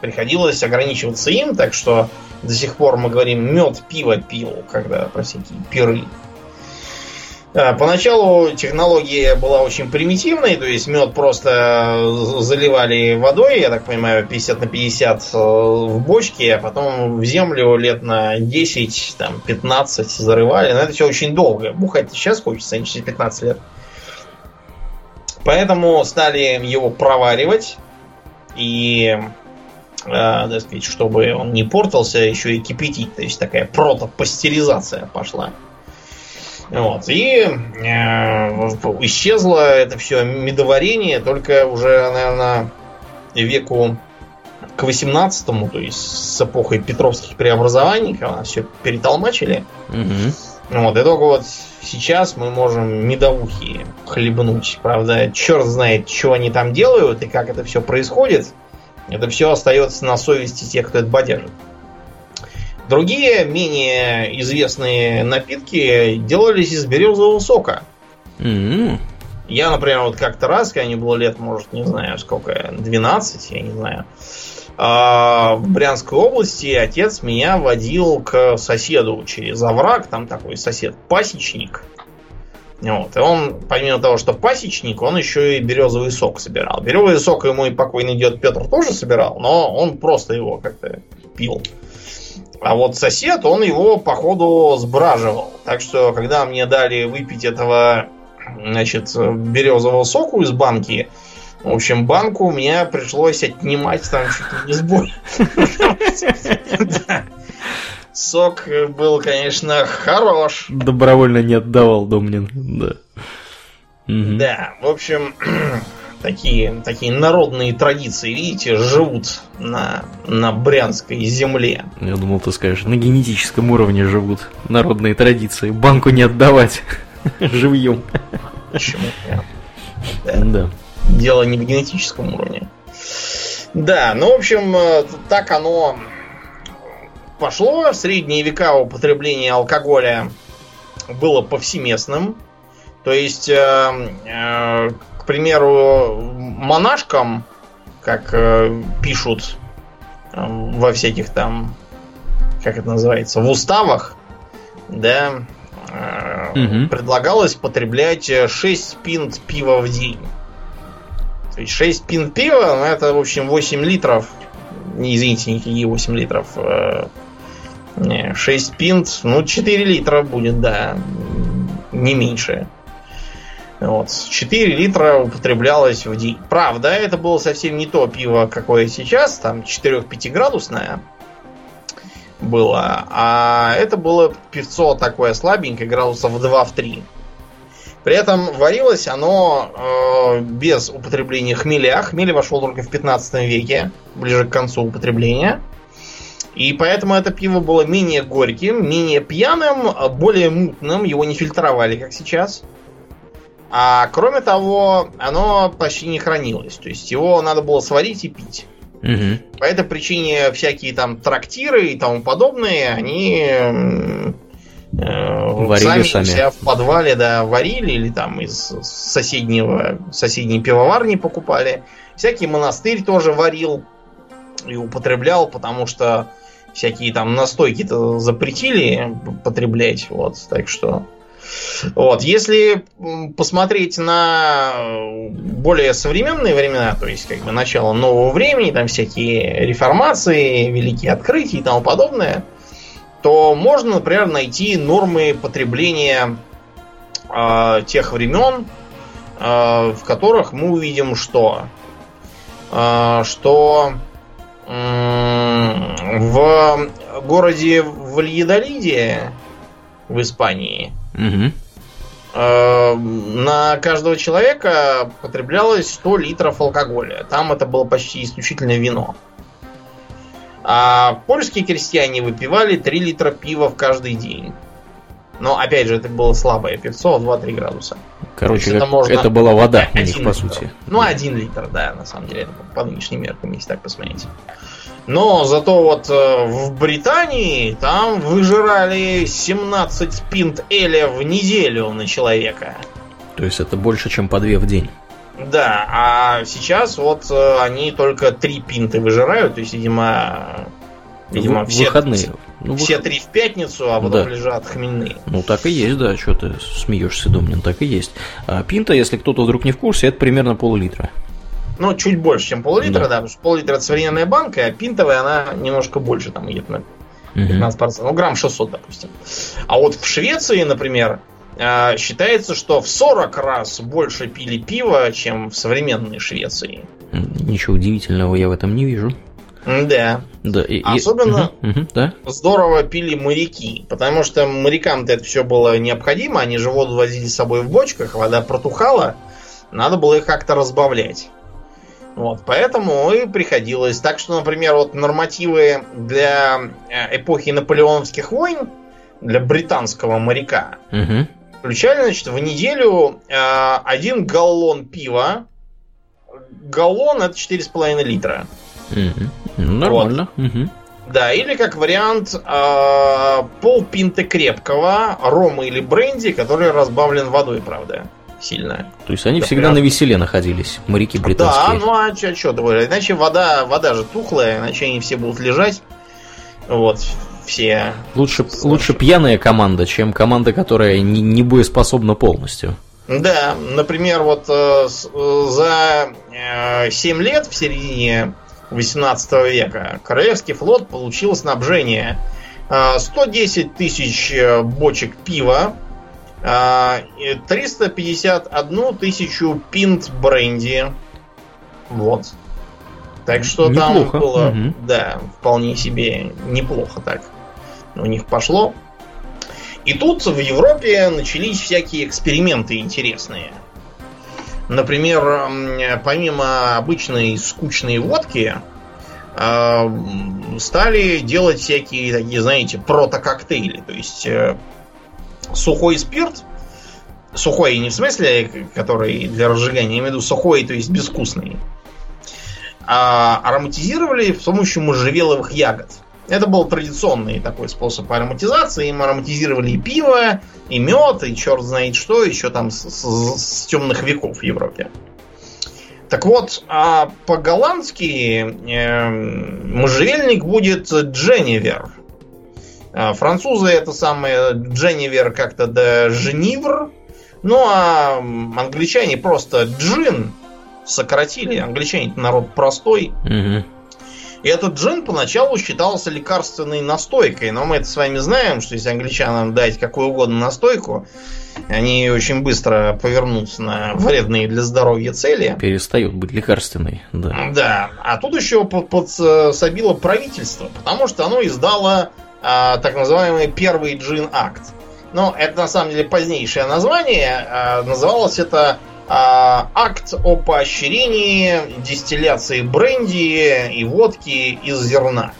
приходилось ограничиваться им, так что до сих пор мы говорим мед пиво пил, когда про всякие пиры. Поначалу технология была очень примитивной, то есть мед просто заливали водой, я так понимаю, 50 на 50 э, в бочке, а потом в землю лет на 10, там, 15 зарывали. Но это все очень долго. Бухать сейчас хочется, а не через 15 лет. Поэтому стали его проваривать. И, так сказать, чтобы он не портился, еще и кипятить. То есть такая протопастеризация пошла. Вот. И э, исчезло это все медоварение только уже, наверное, веку к 18 то есть с эпохой Петровских преобразований, когда все перетолмачили. Угу. Вот, и только вот сейчас мы можем медовухи хлебнуть. Правда, черт знает, что они там делают и как это все происходит. Это все остается на совести тех, кто это бодяжит. Другие, менее известные напитки делались из березового сока. Mm-hmm. Я, например, вот как-то раз, когда мне было лет, может, не знаю, сколько, 12, я не знаю, а, в Брянской области отец меня водил к соседу через овраг, там такой сосед пасечник. Вот. И он, помимо того, что пасечник, он еще и березовый сок собирал. Березовый сок ему и покойный дед Петр тоже собирал, но он просто его как-то пил. А вот сосед, он его, походу, сбраживал. Так что, когда мне дали выпить этого, значит, березового соку из банки, в общем, банку мне пришлось отнимать там чуть ли не сбой. [laughs] [laughs] Сок был, конечно, хорош. Добровольно не отдавал Домнин, да. Да, в общем, [clears throat] такие, такие народные традиции, видите, живут на, на брянской земле. Я думал, ты скажешь, на генетическом уровне живут народные традиции. Банку не отдавать [laughs] живьем. Почему? [laughs] Да. да. Дело не в генетическом уровне. Да, ну, в общем, э, так оно пошло. В средние века употребление алкоголя было повсеместным. То есть э, э, примеру, монашкам, как э, пишут э, во всяких там, как это называется, в уставах, да, э, угу. предлагалось потреблять 6 пинт пива в день. То есть 6 пинт пива, ну, это, в общем, 8 литров. Не извините, никакие 8 литров. Э, 6 пинт, ну, 4 литра будет, да. Не меньше. Вот. 4 литра употреблялось в день. Правда, это было совсем не то пиво, какое сейчас, там 4-5 градусное было, а это было пивцо такое слабенькое, градусов 2-3. При этом варилось оно э, без употребления хмеля. Хмель вошел только в 15 веке, ближе к концу употребления. И поэтому это пиво было менее горьким, менее пьяным, более мутным. Его не фильтровали, как сейчас. А кроме того, оно почти не хранилось. То есть его надо было сварить и пить. Угу. По этой причине всякие там трактиры и тому подобные, они э, варили сами, сами себя в подвале, да, варили или там из соседнего соседней пивоварни покупали. Всякий монастырь тоже варил и употреблял, потому что всякие там настойки-то запретили потреблять, вот, так что вот. Если посмотреть на более современные времена, то есть как бы начало нового времени, там всякие реформации, великие открытия и тому подобное, то можно, например, найти нормы потребления э, тех времен, э, в которых мы увидим, что, э, что в городе Вальедолиде в Испании Угу. э, на каждого человека потреблялось 100 литров алкоголя. Там это было почти исключительно вино. А польские крестьяне выпивали 3 литра пива в каждый день. Но, опять же, это было слабое певцо, 2-3 градуса. Короче, это, можно... это была вода у них, по сути. Ну, один литр, да, на самом деле, по нынешним меркам, если так посмотреть. Но зато вот э, в Британии там выжирали 17 пинт эля в неделю на человека. То есть это больше, чем по две в день. Да, а сейчас вот э, они только три пинты выжирают, то есть, видимо, видимо, в, все, выходные. Ну, все три в пятницу, а потом да. лежат хмельные. Ну так и есть, да, что ты смеешься, Домнин, так и есть. А пинта, если кто-то вдруг не в курсе, это примерно пол-литра. Ну, чуть больше, чем пол-литра, да. да, потому что пол-литра это современная банка, а пинтовая она немножко больше, там идет на 15%, ну, грамм 600, допустим. А вот в Швеции, например, а, считается, что в 40 раз больше пили пива, чем в современной Швеции. Ничего удивительного я в этом не вижу. Да. да и, Особенно угу, угу, да? здорово пили моряки, потому что морякам-то это все было необходимо, они же воду возили с собой в бочках, вода протухала, надо было их как-то разбавлять. Вот, поэтому и приходилось. Так что, например, вот нормативы для э, эпохи наполеоновских войн для британского моряка угу включали, значит, в неделю э, один галлон пива. Галлон это 4,5 литра. Угу. Нормально. Вот. Угу. Да, или как вариант э, пол пинты крепкого рома или бренди, который разбавлен водой, правда, сильно. То есть они да, всегда прям... на веселе находились, моряки британские. Да, ну а что, что Иначе вода, вода же тухлая, иначе они все будут лежать. Вот, все. Лучше, лучше пьяная команда, чем команда, которая не, не боеспособна полностью. Да, например, вот э, э за э, 7 лет в середине 18 века Королевский флот получил снабжение э, 110 тысяч э, бочек пива, э, 351 тысячу пинт бренди. Вот. Так что неплохо. там было, угу. да, вполне себе неплохо так у них пошло. И тут в Европе начались всякие эксперименты интересные. Например, помимо обычной скучной водки, а, стали делать всякие такие, знаете, протококтейли. То есть э, сухой спирт, сухой не в смысле, который для разжигания, я имею в виду сухой, то есть безвкусный, а ароматизировали с помощью можжевеловых ягод. Это был традиционный такой способ ароматизации. Им ароматизировали и пиво, и мед, и черт знает что, еще там с, с, с темных веков в Европе. Так вот, а по-голландски э, можжевельник будет Дженнивер. А французы это самое Дженнивер как-то до Женивр. Ну а англичане просто джин сократили. Англичане народ простой. Угу. И этот джин поначалу считался лекарственной настойкой, но мы это с вами знаем, что если англичанам дать какую угодно настойку, они очень быстро повернутся на вредные для здоровья цели. Перестают быть лекарственной, да. Да, а тут еще подсобило правительство, потому что оно издало а, так называемый первый джин-акт. Но это на самом деле позднейшее название. А, называлось это а, акт о поощрении дистилляции бренди и водки из зерна.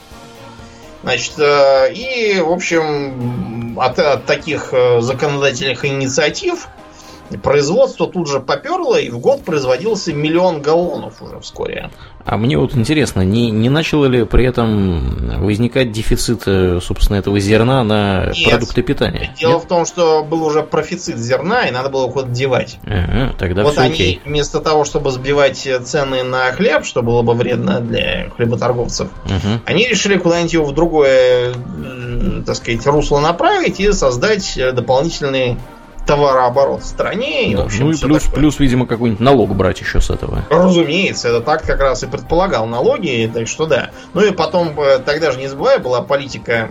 Значит, э, и, в общем, от, от таких э, законодательных инициатив производство тут же поперло, и в год производился миллион галлонов уже вскоре. А мне вот интересно, не, не начало ли при этом возникать дефицит, э, собственно, этого зерна на Нет. продукты питания? Дело Нет? в том, что был уже профицит зерна, и надо было его куда-то девать. Ага, тогда вот они, окей. вместо того, чтобы сбивать цены на хлеб, что было бы вредно для хлеботорговцев, угу. они решили куда-нибудь его в другое, так сказать, русло направить и создать дополнительный товарооборот в стране. И, да, в общем, ну и плюс, плюс, видимо, какой-нибудь налог брать еще с этого. Разумеется, это так как раз и предполагал налоги, так что да. Ну и потом, э, тогда же не забывай, была политика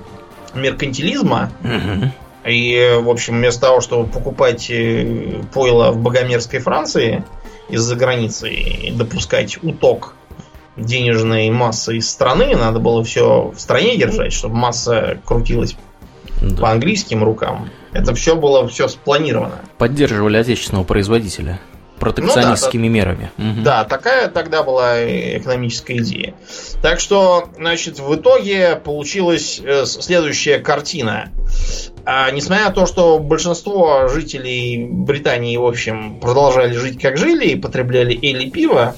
меркантилизма. Угу. И, в общем, вместо того, чтобы покупать э, пойло в богомерзкой Франции из-за границы и допускать уток денежной массы из страны, надо было все в стране держать, чтобы масса крутилась да. по английским рукам. Это все было все спланировано. Поддерживали отечественного производителя протекционистскими ну, да, мерами. Угу. Да, такая тогда была экономическая идея. Так что, значит, в итоге получилась э, следующая картина. А, несмотря на то, что большинство жителей Британии, в общем, продолжали жить как жили и потребляли эль и пиво,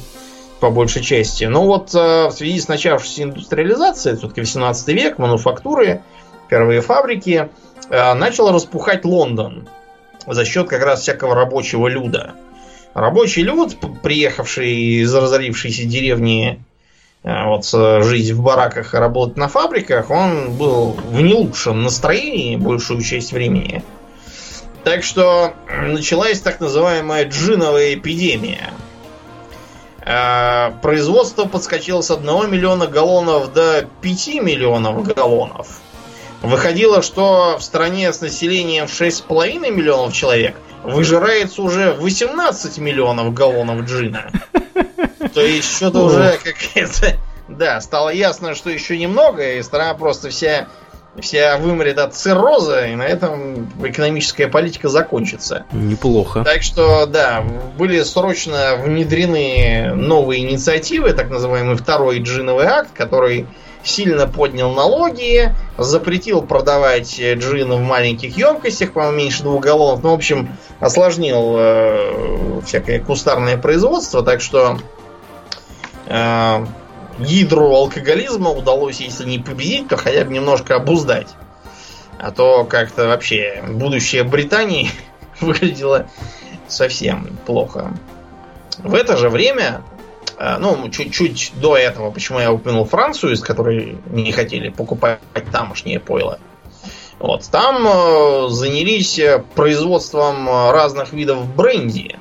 по большей части. Но вот э, в связи с начавшейся индустриализацией, все-таки 18 век, мануфактуры, первые фабрики, начал распухать Лондон за счет как раз всякого рабочего люда. Рабочий люд, приехавший из разорившейся деревни э, вот, жить в бараках и работать на фабриках, он был в не лучшем настроении большую часть времени. Так что началась так называемая джиновая эпидемия – Э, производство подскочило с 1 миллиона галлонов до 5 миллионов галлонов. Выходило, что в стране с населением 6,5 миллионов человек выжирается уже 18 миллионов галлонов джина. То есть что-то уже какая-то... Да, стало ясно, что еще немного, и страна просто вся вся вымрет от цирроза, и на этом экономическая политика закончится. Неплохо. Так что, да, были срочно внедрены новые инициативы, так называемый второй джиновый акт, который сильно поднял налоги, запретил продавать джин в маленьких емкостях, по-моему, меньше двух галлонов. Ну, в общем, осложнил э, всякое кустарное производство, так что э, ядру алкоголизма удалось, если не победить, то хотя бы немножко обуздать. А то как-то вообще будущее Британии [laughs] выглядело совсем плохо. В это же время, э, ну, чуть-чуть до этого, почему я упомянул Францию, из которой не хотели покупать тамошнее пойло. Вот, там э, занялись производством разных видов бренди.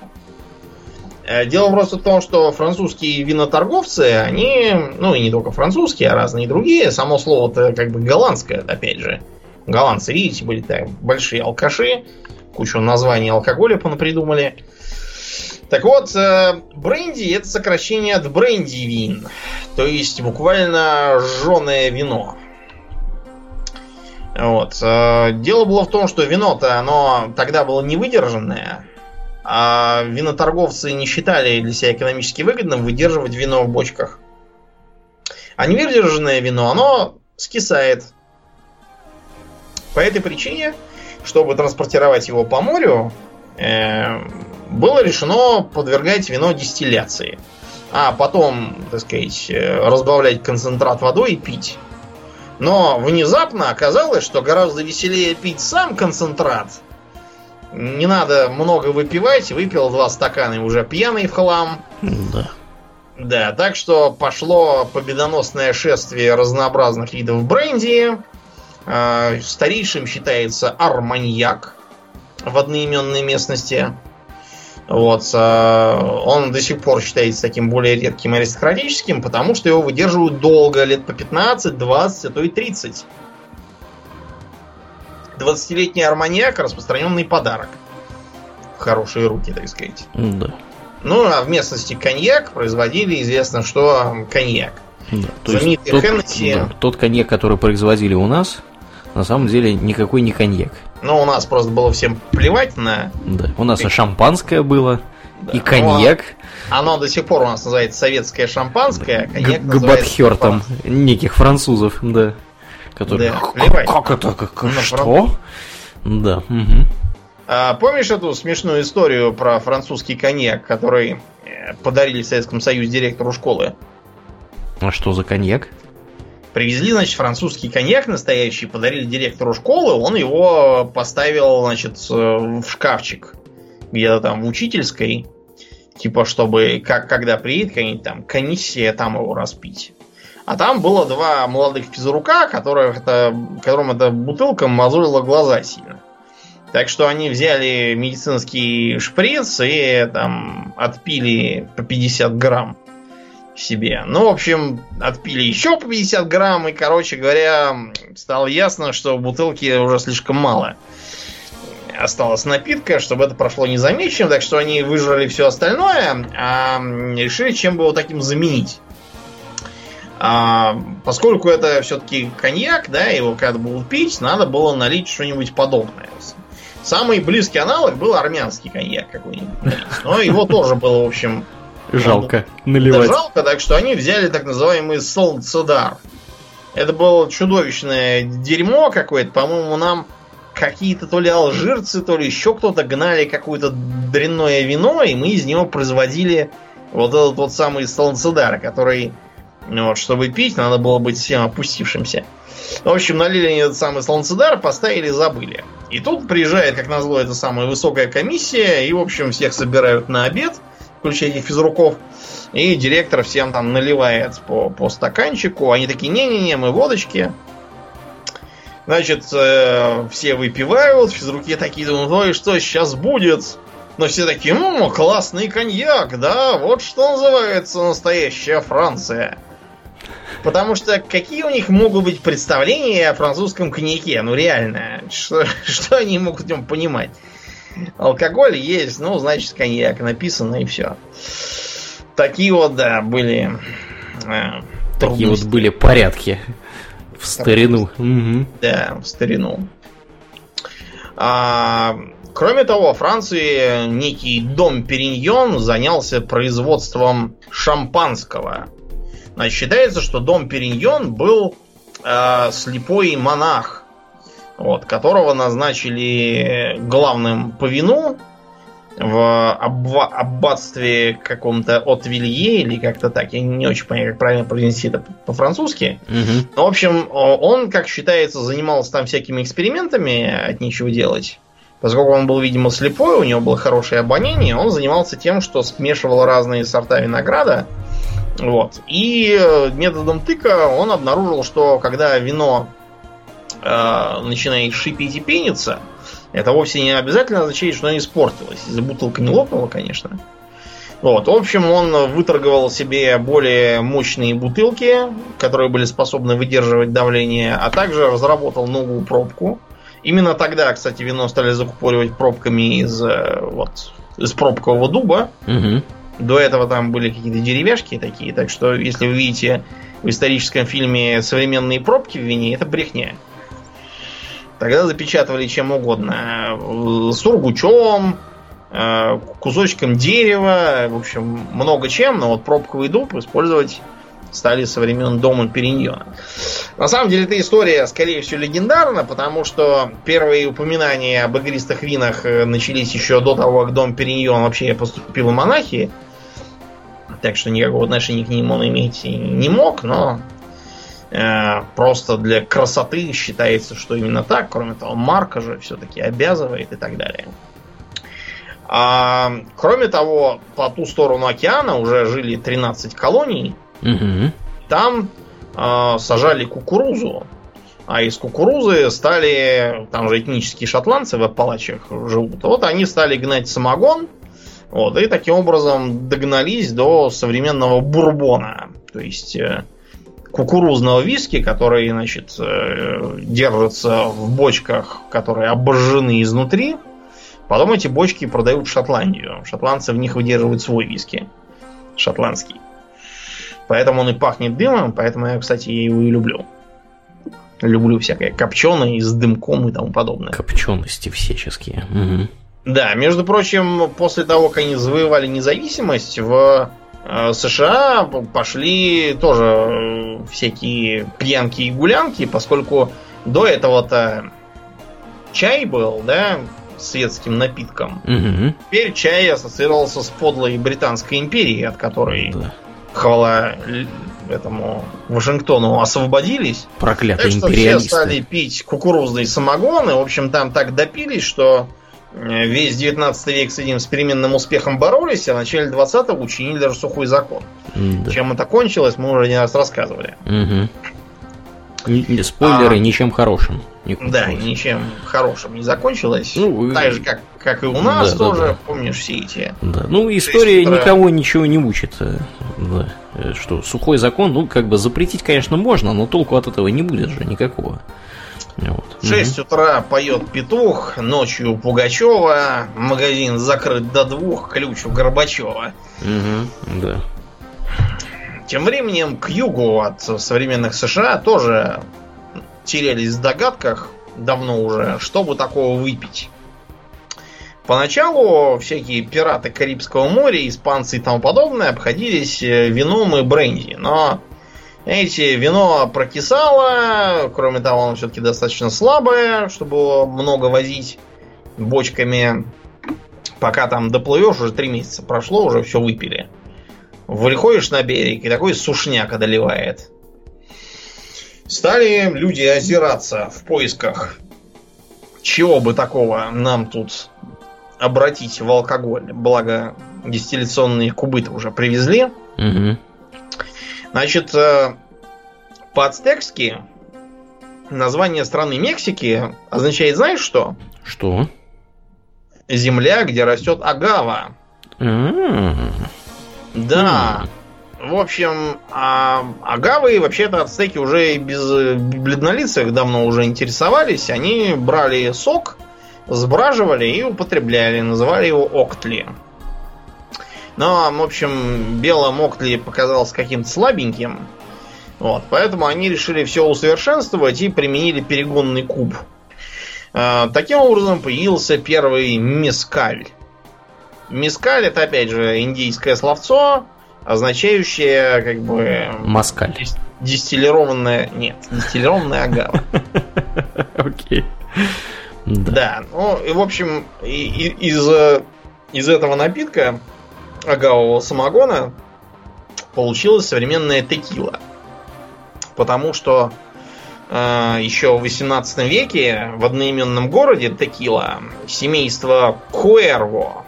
Э, дело просто в том, что французские виноторговцы, они, ну и не только французские, а разные другие, само слово-то как бы голландское, опять же. Голландцы, видите, были так большие алкаши, кучу названий алкоголя понапридумали. Так вот, э, бренди это сокращение от бренди вин, то есть буквально жженое вино. Вот. Э, дело было в том, что вино-то оно тогда было невыдержанное, а виноторговцы не считали для себя экономически выгодным выдерживать вино в бочках. А невыдержанное вино, оно скисает. По этой причине, чтобы транспортировать его по морю, э, было решено подвергать вино дистилляции. А потом, так сказать, э, разбавлять концентрат водой и пить. Но внезапно оказалось, что гораздо веселее пить сам концентрат, не надо много выпивать, выпил два стакана и уже пьяный в хлам. Да. Да, так что пошло победоносное шествие разнообразных видов бренди. А, старейшим считается арманьяк в одноименной местности. Вот. А, он до сих пор считается таким более редким аристократическим, потому что его выдерживают долго, лет по 15, 20, а то и 30. 20-летний арманьяк распространенный подарок. В хорошие руки, так сказать. Да. Ну, а в местности коньяк производили, известно, что коньяк. Да, то есть тот, Хеннесси... да, тот коньяк, который производили у нас, на самом деле никакой не коньяк. Ну, у нас просто было всем плевать на... Да, у нас и шампанское было, да. и коньяк. Оно, оно до сих пор у нас называется советское шампанское, а коньяк Габатхер неких французов, да. Который... Да, как, как это? Как, ну, что? Правда. Да. Угу. А, помнишь эту смешную историю про французский коньяк, который э, подарили в Советском Союзе директору школы? А что за коньяк? Привезли, значит, французский коньяк настоящий, подарили директору школы, он его поставил, значит, в шкафчик где-то там в учительской, типа, чтобы, как, когда приедет какая-нибудь там комиссия, там его распить. А там было два молодых физрука, которых это, которым эта бутылка мозолила глаза сильно. Так что они взяли медицинский шприц и там отпили по 50 грамм себе. Ну, в общем, отпили еще по 50 грамм, и, короче говоря, стало ясно, что в бутылке уже слишком мало осталось напитка, чтобы это прошло незамеченным, так что они выжрали все остальное, а решили, чем бы его таким заменить. А, поскольку это все-таки коньяк, да, его когда будут пить, надо было налить что-нибудь подобное. Самый близкий аналог был армянский коньяк какой-нибудь. Но его тоже было, в общем... Жалко наливать. Да, жалко, так что они взяли так называемый солнцедар. Это было чудовищное дерьмо какое-то. По-моему, нам какие-то то ли алжирцы, то ли еще кто-то гнали какое-то дрянное вино, и мы из него производили вот этот вот самый солнцедар, который, вот, чтобы пить, надо было быть всем опустившимся. В общем, налили они этот самый солнцедар, поставили, забыли. И тут приезжает, как назло, эта самая высокая комиссия, и, в общем, всех собирают на обед, включая этих физруков. И директор всем там наливает по, по стаканчику. Они такие, не-не-не, мы водочки. Значит, э, все выпивают, физруки такие думают, ой, что сейчас будет? Но все такие, ну, классный коньяк, да, вот что называется настоящая Франция. Потому что какие у них могут быть представления о французском коньяке? Ну реально, что, [laughs] что они могут в нем понимать? Алкоголь есть, ну, значит, коньяк написано и все. Такие вот, да, были. Э, Такие вот были порядки. В старину. Угу. Да, в старину. А, кроме того, в Франции некий дом Периньон занялся производством шампанского. Значит, считается, что дом Периньон был э, слепой монах, вот, которого назначили главным по вину в абба аббатстве каком-то от Вилье или как-то так. Я не очень понимаю, как правильно произнести это по-французски. Угу. Но, в общем, он, как считается, занимался там всякими экспериментами от нечего делать. Поскольку он был, видимо, слепой, у него было хорошее обоняние, он занимался тем, что смешивал разные сорта винограда. Вот. И э, методом тыка он обнаружил, что когда вино э, начинает шипеть и пениться, это вовсе не обязательно означает, что она испортилась. Если бутылка не лопнула, конечно. Вот. В общем, он выторговал себе более мощные бутылки, которые были способны выдерживать давление, а также разработал новую пробку. Именно тогда, кстати, вино стали закупоривать пробками из, э, вот, из пробкового дуба. Угу. До этого там были какие-то деревяшки такие, так что если вы видите в историческом фильме современные пробки в вине, это брехня. Тогда запечатывали чем угодно. Сургучом, э, кусочком дерева, в общем, много чем, но вот пробковый дуб использовать стали со времен дома Периньона. На самом деле эта история, скорее всего, легендарна, потому что первые упоминания об игристых винах э, начались еще до того, как дом Периньон вообще поступил в монахи. Так что никакого отношения к ним он иметь не мог, но Э, просто для красоты считается, что именно так. Кроме того, марка же все-таки обязывает и так далее. А, кроме того, по ту сторону океана уже жили 13 колоний. Угу. Там э, сажали кукурузу. А из кукурузы стали, там же этнические шотландцы в Апалачах живут. Вот они стали гнать самогон. Вот, и таким образом догнались до современного бурбона. То есть э, кукурузного виски, который, значит, э, держится в бочках, которые обожжены изнутри. Потом эти бочки продают в Шотландию. Шотландцы в них выдерживают свой виски. Шотландский. Поэтому он и пахнет дымом, поэтому я, кстати, его и люблю. Люблю всякое копченое с дымком и тому подобное. Копчености всяческие. Угу. Да, между прочим, после того, как они завоевали независимость, в Э, США пошли тоже э, всякие пьянки и гулянки, поскольку до этого-то чай был, да, светским напитком. Угу. Теперь чай ассоциировался с подлой Британской империей, от которой, да. хвала этому Вашингтону, освободились. Проклятые так что все стали пить кукурузный самогон, и, в общем, там так допились, что весь 19 век с этим с переменным успехом боролись, а в начале 20-го учинили даже сухой закон. Да. Чем это кончилось, мы уже не раз рассказывали. Угу. Спойлеры, а, ничем хорошим. Не да, ничем хорошим не закончилось. Ну, так же, как, как и у нас да, тоже, да, да. помнишь, все эти. Да. Ну, история утра... никого ничего не учит. Э, да. Э, что сухой закон, ну, как бы запретить, конечно, можно, но толку от этого не будет же никакого. Вот. В 6 угу. утра поет петух, ночью Пугачева, магазин закрыт до двух, ключ у Горбачева. Угу, да. Тем временем к югу от современных США тоже терялись в догадках давно уже, чтобы такого выпить. Поначалу всякие пираты Карибского моря, испанцы и тому подобное обходились э, вином и бренди. Но, знаете, вино прокисало, кроме того, оно все-таки достаточно слабое, чтобы много возить бочками. Пока там доплывешь, уже три месяца прошло, уже все выпили. Выходишь на берег, и такой сушняк одолевает. Стали люди озираться в поисках чего бы такого нам тут обратить в алкоголь. Благо, дистилляционные кубы-то уже привезли. Угу. Значит, э, по-ацтекски название страны Мексики означает, знаешь что? Что? Земля, где растет агава. Mm. Да. В общем, а, агавы вообще-то ацтеки уже без бледнолицых давно уже интересовались. Они брали сок, сбраживали и употребляли. Называли его октли. Но, в общем, белым октли показался каким-то слабеньким. Вот, поэтому они решили все усовершенствовать и применили перегонный куб. А, таким образом появился первый мескаль. Мескаль это опять же индийское словцо, означающее как бы... Маскаль. Дистиллированная... Нет, дистиллированная агава. [laughs] Окей. Да. да, ну и в общем из, из этого напитка агавового самогона получилась современная текила. Потому что э, еще в 18 веке в одноименном городе Текила семейство Куэрво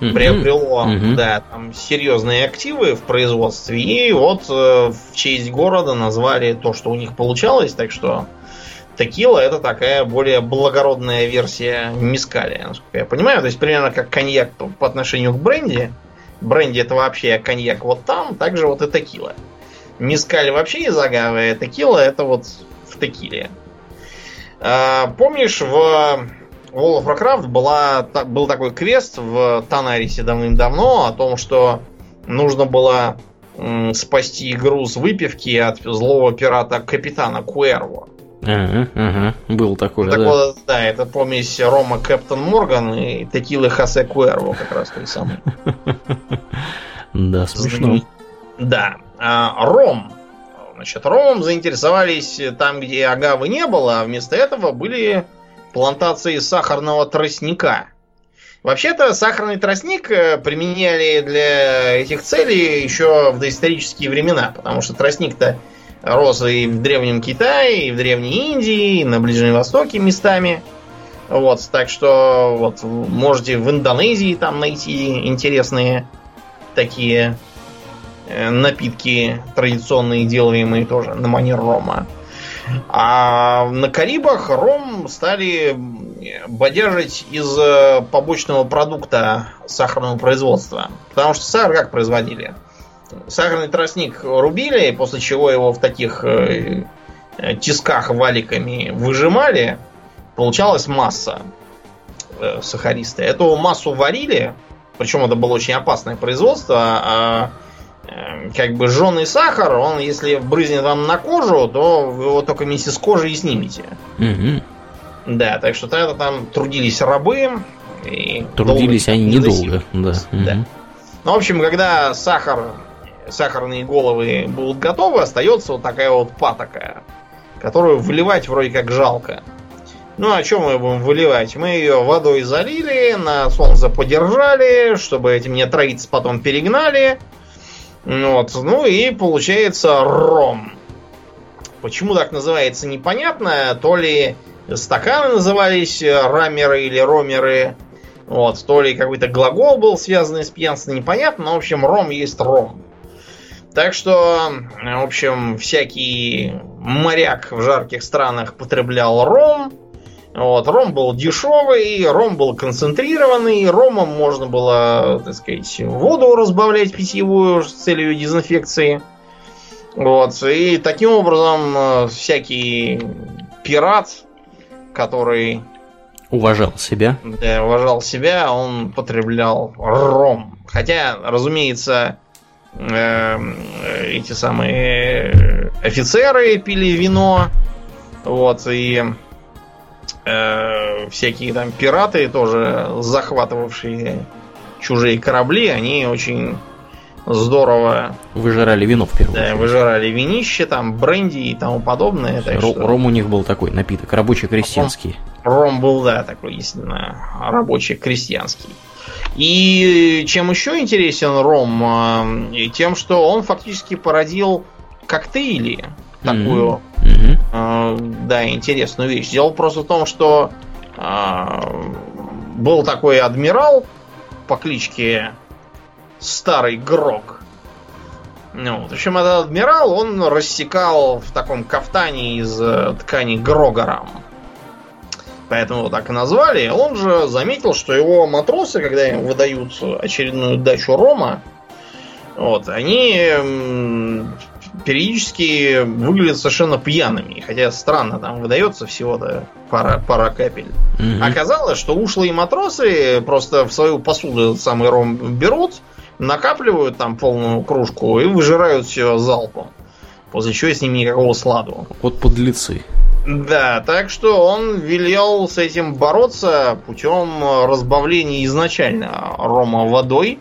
приобрело mm-hmm. да, там серьезные активы в производстве. И вот э, в честь города назвали то, что у них получалось. Так что текила это такая более благородная версия мискали, насколько я понимаю. То есть примерно как коньяк по отношению к бренди. Бренди это вообще коньяк вот там, также вот и текила. Мискаль вообще из агавы, текила это вот в текиле. А, помнишь, в World of Warcraft была, был такой квест в Танарисе давным-давно о том, что нужно было спасти груз выпивки от злого пирата капитана Куэрво. Ага, ага, был такой, так да. Вот, да, это помесь Рома Кэптон Морган и Текилы Хосе Куэрво как раз той самый. [laughs] Да, смешно. Да. А, ром. Значит, ромом заинтересовались там, где агавы не было, а вместо этого были плантации сахарного тростника. Вообще-то сахарный тростник э, применяли для этих целей еще в доисторические времена, потому что тростник-то рос и в Древнем Китае, и в Древней Индии, и на Ближнем Востоке местами. Вот, так что вот можете в Индонезии там найти интересные такие Э, напитки традиционные, делаемые тоже на манер рома. А на Карибах ром стали бодяжить из э, побочного продукта сахарного производства. Потому что сахар как производили? Сахарный тростник рубили, после чего его в таких э, тисках валиками выжимали, получалась масса сахаристая. Эту массу варили, причем это было очень опасное производство, а Эм, как бы жженый сахар, он если брызнет вам на кожу, то вы его только вместе с кожей и снимете. Угу. Да, так что тогда там трудились рабы. И трудились они недолго, да. да. Угу. Ну, в общем, когда сахар, сахарные головы будут готовы, остается вот такая вот патока, которую выливать вроде как жалко. Ну, а чем мы будем выливать? Мы ее водой залили, на солнце подержали, чтобы этим не троиться потом перегнали. Вот. Ну и получается ром. Почему так называется, непонятно. То ли стаканы назывались рамеры или ромеры, вот, то ли какой-то глагол был связанный с пьянством, непонятно. Но, в общем, ром есть ром. Так что, в общем, всякий моряк в жарких странах потреблял ром. Вот, ром был дешевый, ром был концентрированный, ромом можно было, так сказать, воду разбавлять питьевую с целью дезинфекции. Вот, и таким образом э, всякий пират, который уважал себя, да, уважал себя, он потреблял ром. Хотя, разумеется, э, эти самые офицеры пили вино, вот, и э, всякие там пираты, тоже захватывавшие чужие корабли, они очень здорово... Выжирали вино в первую Да, очередь. выжирали винище, там, бренди и тому подобное. Ро- что... Ром у них был такой напиток, рабочий-крестьянский. Ром, ром был, да, такой, естественно, рабочий-крестьянский. И чем еще интересен ром? Э, тем, что он фактически породил коктейли. Такую, mm-hmm. э, да, интересную вещь. Дело просто в том, что э, был такой адмирал по кличке Старый Грок. Ну, в общем, этот адмирал, он рассекал в таком кафтане из э, ткани Грогором поэтому его так и назвали. Он же заметил, что его матросы, когда им выдают очередную дачу Рома, вот, они периодически выглядят совершенно пьяными. Хотя странно, там выдается всего-то пара, пара капель. Угу. Оказалось, что ушлые матросы просто в свою посуду этот самый ром берут, накапливают там полную кружку и выжирают все залпом. После чего с ними никакого сладу. Вот подлецы. Да, так что он велел с этим бороться путем разбавления изначально рома водой.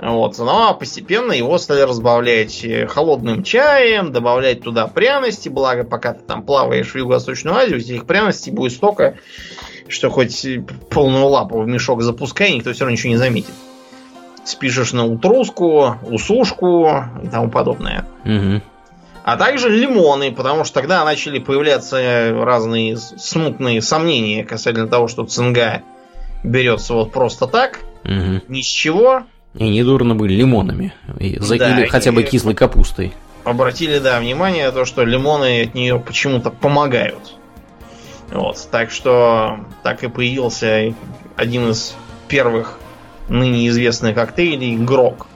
Вот, но постепенно его стали разбавлять холодным чаем, добавлять туда пряности, благо пока ты там плаваешь в Юго-Восточную Азию, этих пряностей будет столько, что хоть полную лапу в мешок запускай, никто все равно ничего не заметит. Спишешь на утруску, усушку и тому подобное. Угу. А также лимоны, потому что тогда начали появляться разные смутные сомнения касательно того, что цинга берется вот просто так, угу. ни с чего. И недурно были лимонами. И, да, или хотя бы кислой капустой. Обратили, да, внимание на то, что лимоны от нее почему-то помогают. Вот, так что так и появился один из первых ныне известных коктейлей Грок.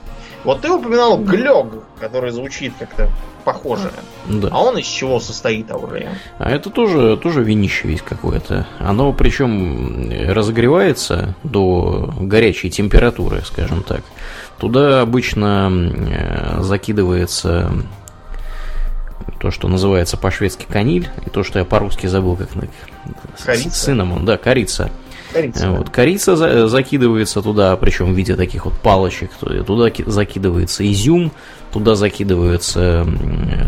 Вот ты упоминал Глёг, который звучит как-то похожее. Да. А он из чего состоит уже? А это тоже, тоже винище весь какое-то. Оно причем разогревается до горячей температуры, скажем так. Туда обычно э, закидывается то, что называется по-шведски каниль, и то, что я по-русски забыл, как. Корица. Синамон, да, корица. Корица. Вот, корица за, закидывается туда, причем в виде таких вот палочек. Туда закидывается изюм, туда закидываются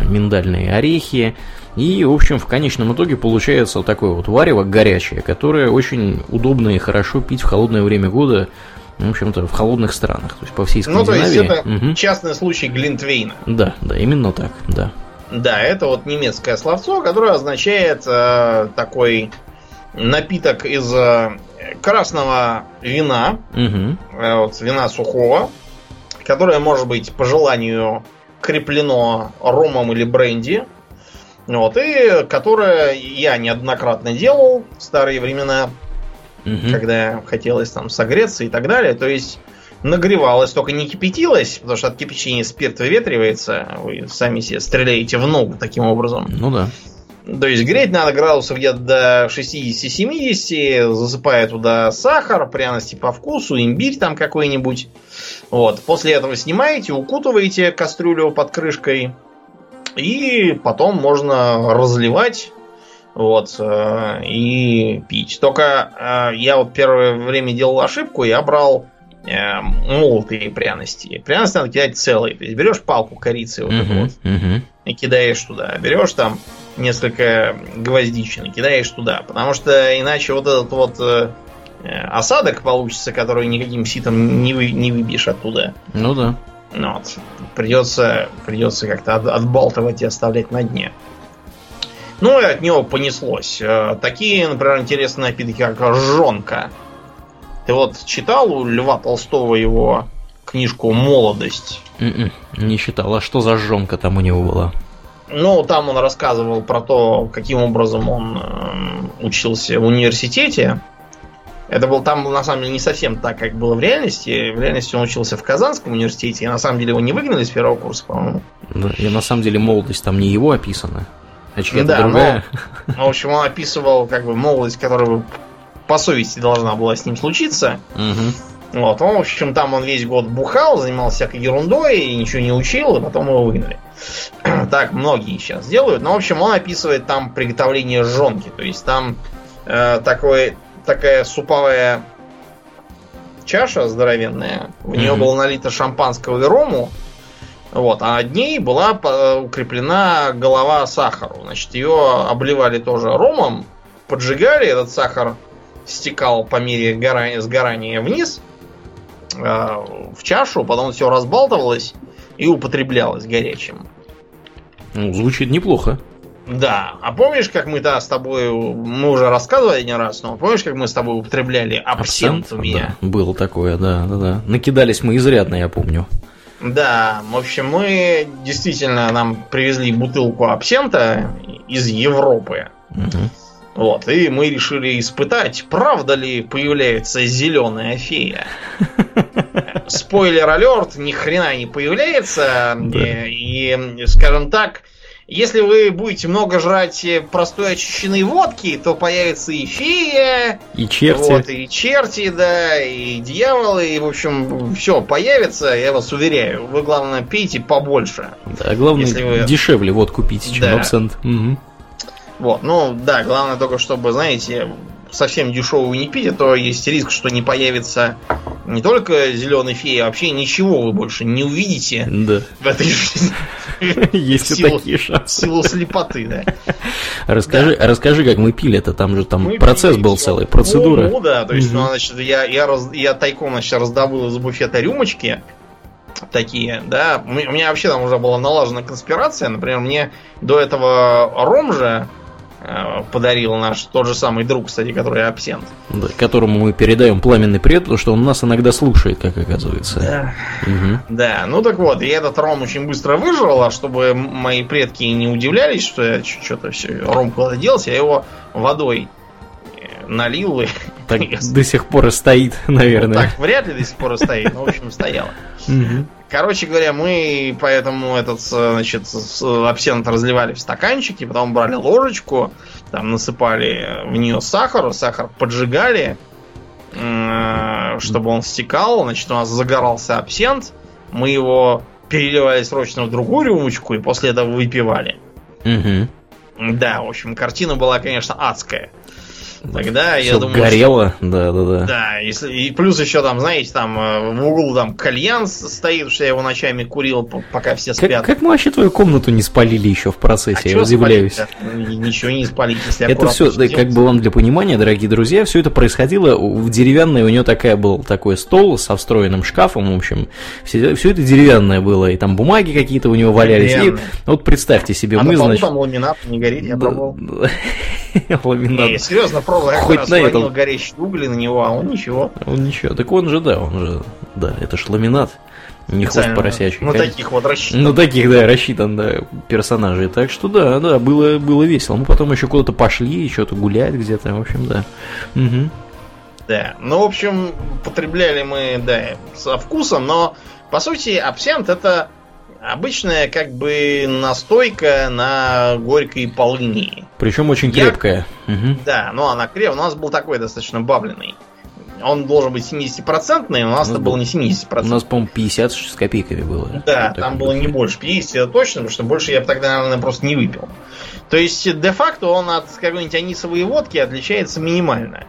миндальные орехи. И, в общем, в конечном итоге получается вот такое вот варево горячее, которое очень удобно и хорошо пить в холодное время года, в общем-то, в холодных странах, то есть по всей Скандинавии. Ну, то есть это угу. частный случай Глинтвейна. Да, да, именно так, да. Да, это вот немецкое словцо, которое означает э, такой напиток из э, красного вина, угу. вот, вина сухого, которое может быть по желанию креплено ромом или бренди. Вот, и которое я неоднократно делал в старые времена, угу. когда хотелось там согреться и так далее. То есть нагревалось, только не кипятилось, потому что от кипячения спирт выветривается, вы сами себе стреляете в ногу таким образом. Ну да. То есть греть надо градусов где-то до 60-70, засыпая туда сахар, пряности по вкусу, имбирь там какой-нибудь. Вот. После этого снимаете, укутываете кастрюлю под крышкой, и потом можно разливать вот, э, и пить. Только э, я вот первое время делал ошибку, я брал э, молотые пряности. Пряности надо кидать целые. То есть берешь палку корицы вот uh-huh, эту вот uh-huh. и кидаешь туда. Берешь там несколько гвоздичины, кидаешь туда. Потому что иначе вот этот вот э, осадок получится, который никаким ситом не, вы, не выбьешь оттуда. Ну да. Ну, вот. Придется, придется как-то от, отбалтывать и оставлять на дне. Ну и от него понеслось. Э, такие, например, интересные напитки, как жонка. Ты вот читал у Льва Толстого его книжку «Молодость»? Mm-mm, м-м, не читал. А что за жонка там у него была? Ну, там он рассказывал про то, каким образом он э, учился в университете. Это был там, на самом деле, не совсем так, как было в реальности. В реальности он учился в Казанском университете, и на самом деле его не выгнали с первого курса, по-моему. Да, и на самом деле молодость там не его описана, а чья-то да, другая. Но, ну, в общем, он описывал как бы молодость, которая по совести должна была с ним случиться. Угу. Вот, он, в общем, там он весь год бухал, занимался всякой ерундой и ничего не учил, и потом его выгнали. [clears throat] так многие сейчас делают. Но, в общем, он описывает там приготовление жонки. То есть там э, такой, такая суповая чаша здоровенная. В нее mm-hmm. было налито шампанского и рому. Вот, а над ней была э, укреплена голова сахару. Значит, ее обливали тоже ромом, поджигали, этот сахар стекал по мере гора... сгорания вниз в чашу, потом все разбалтывалось и употреблялось горячим. Ну, звучит неплохо. Да. А помнишь, как мы да, с тобой, мы уже рассказывали не раз, но помнишь, как мы с тобой употребляли абсент, абсент у меня? Да, было такое, да, да, да. Накидались мы изрядно, я помню. Да, в общем, мы действительно нам привезли бутылку абсента из Европы. Угу. Вот, и мы решили испытать, правда ли появляется зеленая фея. [laughs] Спойлер алерт, ни хрена не появляется. И, скажем так, если вы будете много жрать простой очищенной водки, то появится и фея, и черти. Вот, и черти, да, и дьяволы, и, в общем, все появится, я вас уверяю. Вы, главное, пейте побольше. Да, главное, вы... дешевле водку пить, чем да. абсент. Угу. Вот, ну, да, главное только, чтобы, знаете, совсем дешевую не пить, а то есть риск, что не появится не только зеленый феи, а вообще ничего вы больше не увидите да. в этой жизни. Есть и такие шансы. Силу слепоты, да. Расскажи, да. расскажи, как мы пили это, там же там мы процесс был целый, процедура. Ну, да, то есть, ну, значит, я, я, раз, я тайком, значит, раздобыл из буфета рюмочки, такие, да. У меня вообще там уже была налажена конспирация. Например, мне до этого ром же подарил наш тот же самый друг, кстати, который абсент. Да, которому мы передаем пламенный привет, потому что он нас иногда слушает, как оказывается. Да. Угу. Да, ну так вот, я этот ром очень быстро выжрал, а чтобы мои предки не удивлялись, что я что-то все, ром куда-то делся, я его водой э, налил и... [laughs] Так до сих пор и стоит, [laughs] наверное. Ну, так вряд ли до сих пор и стоит, но в общем стояло. Короче говоря, мы поэтому этот, значит, абсент разливали в стаканчики, потом брали ложечку, там насыпали в нее сахар, сахар поджигали, чтобы он стекал, значит, у нас загорался абсент, мы его переливали срочно в другую рюмочку и после этого выпивали. Угу. Да, в общем, картина была, конечно, адская. Тогда Все я думаю. Горело, что... да, да, да. Да, если и плюс еще там, знаете, там э, в углу там кальян стоит, что я его ночами курил, пока все спят. Как, как мы вообще твою комнату не спалили еще в процессе? А я удивляюсь. Ничего не спалить, если Это все, да, как бы вам для понимания, дорогие друзья, все это происходило в деревянной, у нее такая был такой стол со встроенным шкафом, в общем, все, все это деревянное было, и там бумаги какие-то у него валялись. И, вот представьте себе, а мы, значит... там ламинат не горит, я пробовал. [laughs] Ламинат. Не, серьезно, пробовал. Я Хоть на этом. горящие угли на него, а он ничего. Он ничего. Так он же, да, он же, да, это ж ламинат. Не хвост поросячий. На таких вот рассчитан. На таких, да, рассчитан, да, персонажей. Так что да, да, было, было весело. Мы потом еще куда-то пошли, что-то гулять где-то, в общем, да. Угу. Да, ну, в общем, потребляли мы, да, со вкусом, но, по сути, абсент это Обычная как бы настойка на горькой полыни. Причем очень крепкая. Я... Угу. Да, но она крепкая. У нас был такой достаточно бабленный. Он должен быть 70%, но у нас это был не 70%. У нас, по-моему, 50 с копейками было. Да, там было не больше 50, это точно, потому что больше я бы тогда, наверное, просто не выпил. То есть, де-факто он от какой-нибудь анисовой водки отличается минимально.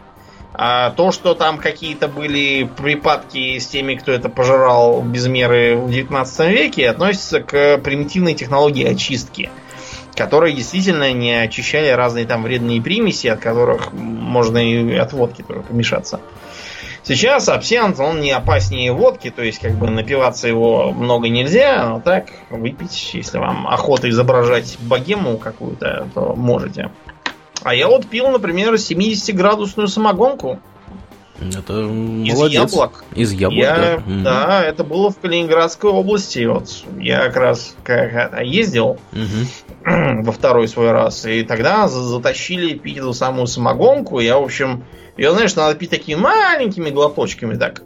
А то, что там какие-то были припадки с теми, кто это пожирал без меры в 19 веке, относится к примитивной технологии очистки, которые действительно не очищали разные там вредные примеси, от которых можно и от водки тоже помешаться. Сейчас абсент, он не опаснее водки, то есть как бы напиваться его много нельзя, но так выпить, если вам охота изображать богему какую-то, то можете. А я вот пил, например, 70-градусную самогонку. Это из молодец. яблок. Из яблок, я, да. Да, это было в Калининградской области. Вот я как раз как ездил угу. [clears throat] во второй свой раз. И тогда затащили пить эту самую самогонку. Я, в общем, ее, знаешь, надо пить такими маленькими глоточками. Так,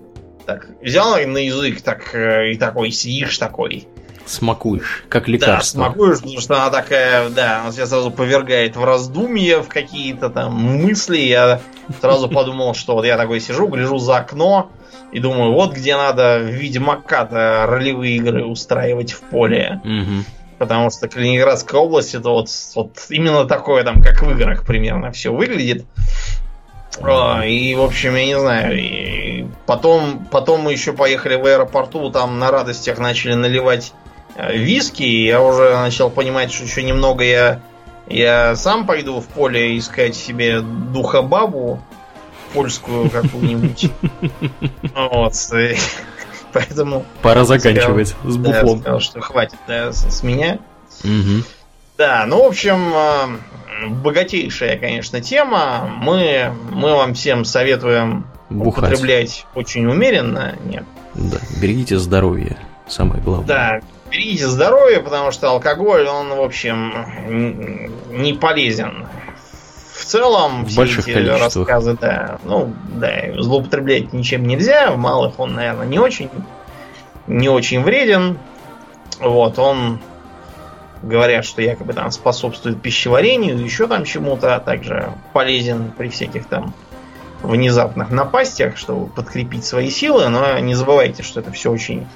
так взял на язык, так э, и такой сидишь такой. Смакуешь, как лекарство. Да, смакуешь, потому что она такая, да, она тебя сразу повергает в раздумья, в какие-то там мысли. Я сразу [laughs] подумал, что вот я такой сижу, гляжу за окно и думаю, вот где надо в Ведьмака-то ролевые игры устраивать в поле. Угу. Потому что Калининградская область это вот, вот именно такое там, как в играх примерно все выглядит. А, и, в общем, я не знаю, и потом, потом мы еще поехали в аэропорту, там на радостях начали наливать виски, и я уже начал понимать, что еще немного я, я сам пойду в поле искать себе духобабу польскую [laughs] какую-нибудь. Вот. [laughs] Поэтому... Пора заканчивать с буфлом. сказал, что хватит с меня. Да, ну, в общем, э, богатейшая, конечно, тема. Мы, мы вам всем советуем Бухать. употреблять очень умеренно. Нет. Да, берегите здоровье, самое главное. Да, берегите здоровье, потому что алкоголь, он, в общем, не полезен. В целом, в все больших эти рассказы, да, ну, да, злоупотреблять ничем нельзя, в малых он, наверное, не очень, не очень вреден. Вот, он говорят, что якобы там способствует пищеварению, еще там чему-то, а также полезен при всяких там внезапных напастях, чтобы подкрепить свои силы, но не забывайте, что это все очень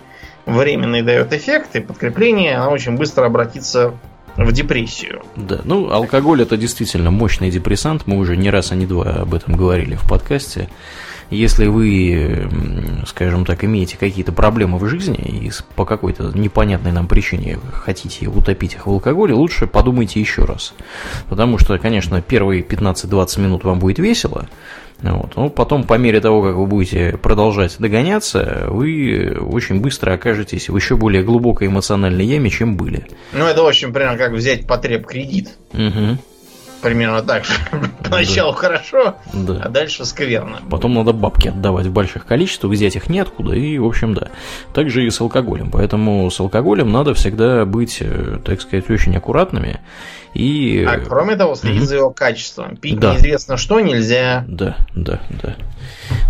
временно и дает эффект, и подкрепление, оно очень быстро обратится в депрессию. Да, ну, алкоголь это действительно мощный депрессант, мы уже не раз, а не два об этом говорили в подкасте. Если вы, скажем так, имеете какие-то проблемы в жизни и по какой-то непонятной нам причине хотите утопить их в алкоголе, лучше подумайте еще раз. Потому что, конечно, первые 15-20 минут вам будет весело, вот. Но потом, по мере того, как вы будете продолжать догоняться, вы очень быстро окажетесь в еще более глубокой эмоциональной яме, чем были. Ну, это, общем, примерно как взять потреб кредит. Угу примерно так же. [laughs] Поначалу да. хорошо, да. а дальше скверно. Потом надо бабки отдавать в больших количествах, взять их неоткуда, и, в общем, да. Так же и с алкоголем. Поэтому с алкоголем надо всегда быть, э, так сказать, очень аккуратными. И... А кроме того, следить mm-hmm. за его качеством. Пить да. неизвестно что нельзя. Да, да, да.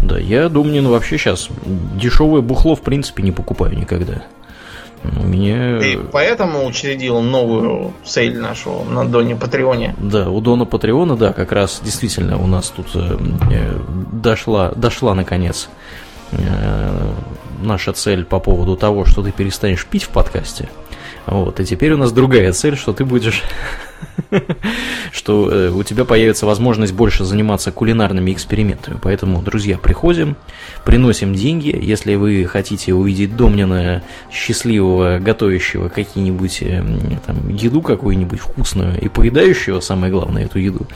Да, я Думнин вообще сейчас дешевое бухло в принципе не покупаю никогда. Меня... Ты поэтому учредил новую цель нашу на Доне Патреоне? Да, у Дона Патреона, да, как раз действительно у нас тут э, э, дошла, дошла наконец э, наша цель по поводу того, что ты перестанешь пить в подкасте. Вот, и теперь у нас другая цель, что ты будешь [laughs] что э, у тебя появится возможность больше заниматься кулинарными экспериментами. Поэтому, друзья, приходим, приносим деньги. Если вы хотите увидеть Домнина счастливого, готовящего какие-нибудь э, там, еду какую-нибудь вкусную и поедающего, самое главное, эту еду,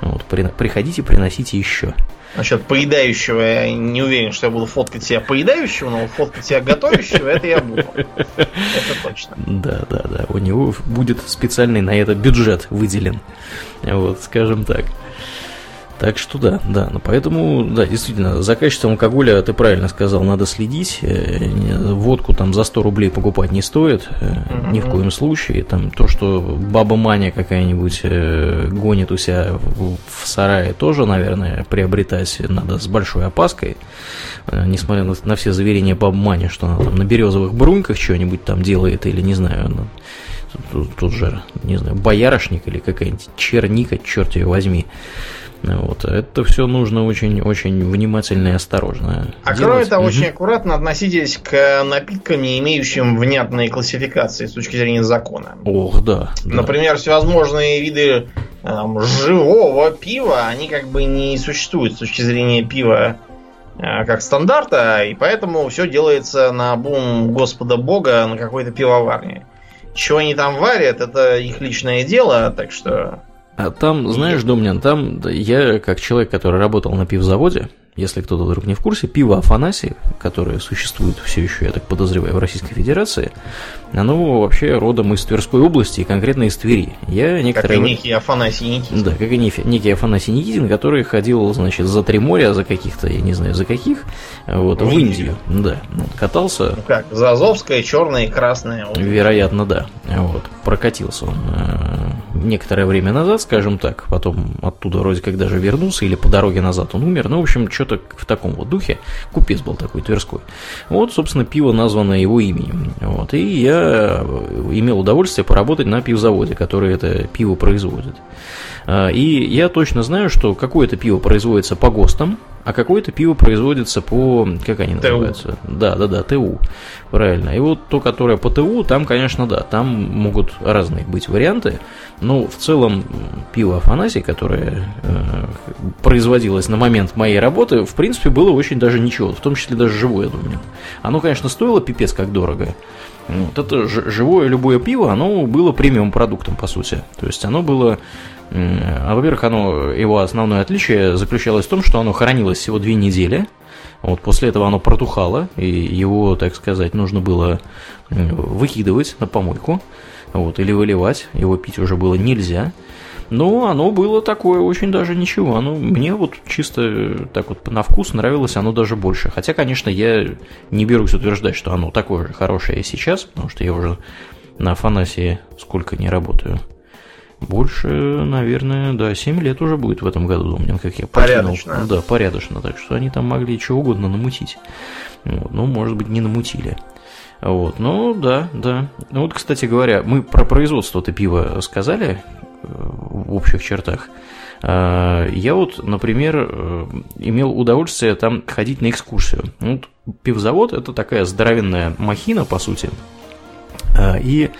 вот, приходите, приносите еще. Насчет поедающего я не уверен, что я буду фоткать себя поедающего, но фоткать себя готовящего, это я буду. Это точно. [laughs] Да, да, да. У него будет специальный на это бюджет выделен. Вот, скажем так. Так что да, да, ну поэтому, да, действительно, за качеством алкоголя, ты правильно сказал, надо следить, э, водку там за 100 рублей покупать не стоит, mm-hmm. ни в коем случае, там то, что баба Маня какая-нибудь э, гонит у себя в, сарае, тоже, наверное, приобретать надо с большой опаской, несмотря на, на все заверения бабы Мани, что она там на березовых бруньках что-нибудь там делает, или, не знаю, ну, тут, тут же, не знаю, боярышник или какая-нибудь черника, черт ее возьми, вот. Это все нужно очень-очень внимательно и осторожно. А делать. кроме того, угу. очень аккуратно относитесь к напиткам, не имеющим внятной классификации с точки зрения закона. Ох, да. Например, да. всевозможные виды там, живого пива, они как бы не существуют с точки зрения пива э, как стандарта, и поэтому все делается на бум Господа Бога на какой-то пивоварне. Чего они там варят, это их личное дело, так что а там, знаешь, Домнин, там я, как человек, который работал на пивзаводе, если кто-то вдруг не в курсе, пиво Афанасий, которое существует все еще, я так подозреваю, в Российской Федерации, оно вообще родом из Тверской области и конкретно из Твери. Я некоторые... Как и некий Афанасий Никитин. Да, как и некий Афанасий Никитин, который ходил, значит, за три моря, за каких-то, я не знаю, за каких, вот, в, в Индию. Индию. Да, вот, катался. Ну как, за Азовское, черное и красное. Вероятно, да. Вот, прокатился он э, некоторое время назад, скажем так, потом оттуда вроде как даже вернулся, или по дороге назад он умер, ну, в общем, что что-то в таком вот духе. Купец был такой Тверской. Вот, собственно, пиво названо его именем. Вот. И я имел удовольствие поработать на пивзаводе, который это пиво производит. А, и я точно знаю, что какое-то пиво производится по ГОСТам, а какое-то пиво производится по... Как они называются? Да, да, да, ТУ. Правильно. И вот то, которое по ТУ, там, конечно, да, там могут разные быть варианты. Но в целом пиво Афанасий, которое э, производилось на момент моей работы, в принципе, было очень даже ничего. В том числе даже живое, я думаю. Оно, конечно, стоило пипец как дорого. Вот это живое любое пиво, оно было премиум продуктом, по сути. То есть оно было а, во-первых, оно, его основное отличие заключалось в том, что оно хранилось всего две недели. Вот после этого оно протухало, и его, так сказать, нужно было выкидывать на помойку, вот, или выливать. Его пить уже было нельзя. Но оно было такое очень даже ничего. Оно мне вот чисто так вот на вкус нравилось оно даже больше. Хотя, конечно, я не берусь утверждать, что оно такое же хорошее сейчас, потому что я уже на Афанасии сколько не работаю. Больше, наверное, да, 7 лет уже будет в этом году, Домнин, как я Порядочно. Покинул. Да, порядочно, так что они там могли чего угодно намутить. Вот, ну, может быть, не намутили. Вот, ну, да, да. Ну, вот, кстати говоря, мы про производство-то пива сказали э, в общих чертах. А, я вот, например, э, имел удовольствие там ходить на экскурсию. Вот пивзавод – это такая здоровенная махина, по сути. А, и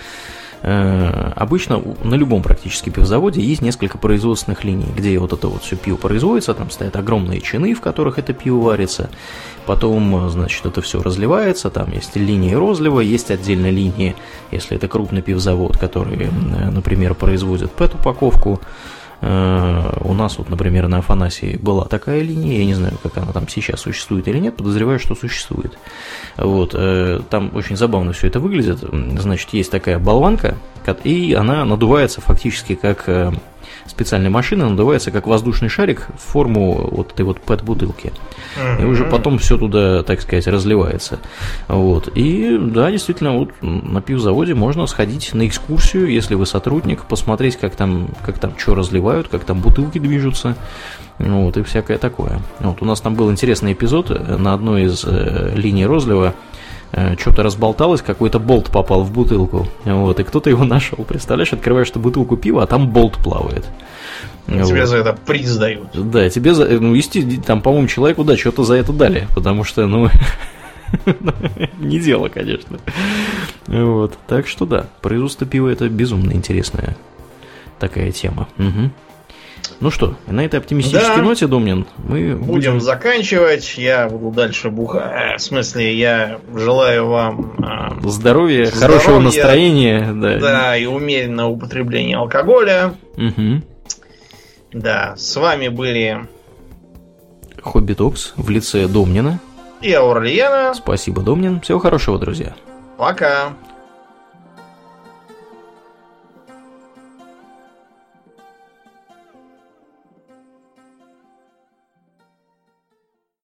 обычно на любом практически пивзаводе есть несколько производственных линий, где вот это вот все пиво производится, там стоят огромные чины, в которых это пиво варится, потом, значит, это все разливается, там есть линии розлива, есть отдельно линии, если это крупный пивзавод, который, например, производит пэт-упаковку, Э, у нас вот, например, на Афанасии была такая линия, я не знаю, как она там сейчас существует или нет, подозреваю, что существует. Вот, э, там очень забавно все это выглядит. Значит, есть такая болванка, и она надувается фактически как специальная машина надувается как воздушный шарик в форму вот этой вот пэт-бутылки. И уже потом все туда, так сказать, разливается. Вот. И да, действительно, вот на пивзаводе можно сходить на экскурсию, если вы сотрудник, посмотреть, как там, как там что разливают, как там бутылки движутся. Вот, и всякое такое. Вот, у нас там был интересный эпизод на одной из э, линий розлива. Э, что-то разболталось, какой-то болт попал в бутылку. Вот, и кто-то его [laughs] нашел. Представляешь, открываешь эту бутылку пива, а там болт плавает. Тебе вот. за это приз дают. Да, тебе за. Ну, ести, там, по-моему, человеку, да, что-то за это дали. Потому что, ну, [laughs] не дело, конечно. Вот. Так что да, производство пива это безумно интересная такая тема. Угу. Ну что, на этой оптимистической да. ноте, Домнин, мы будем... будем заканчивать. Я буду дальше бухать. В смысле, я желаю вам э, здоровья, здоровья, хорошего настроения. Да. да, и умеренного употребления алкоголя. Угу. Да, с вами были Хобби Токс в лице Домнина и Аурлиена. Спасибо, Домнин. Всего хорошего, друзья. Пока.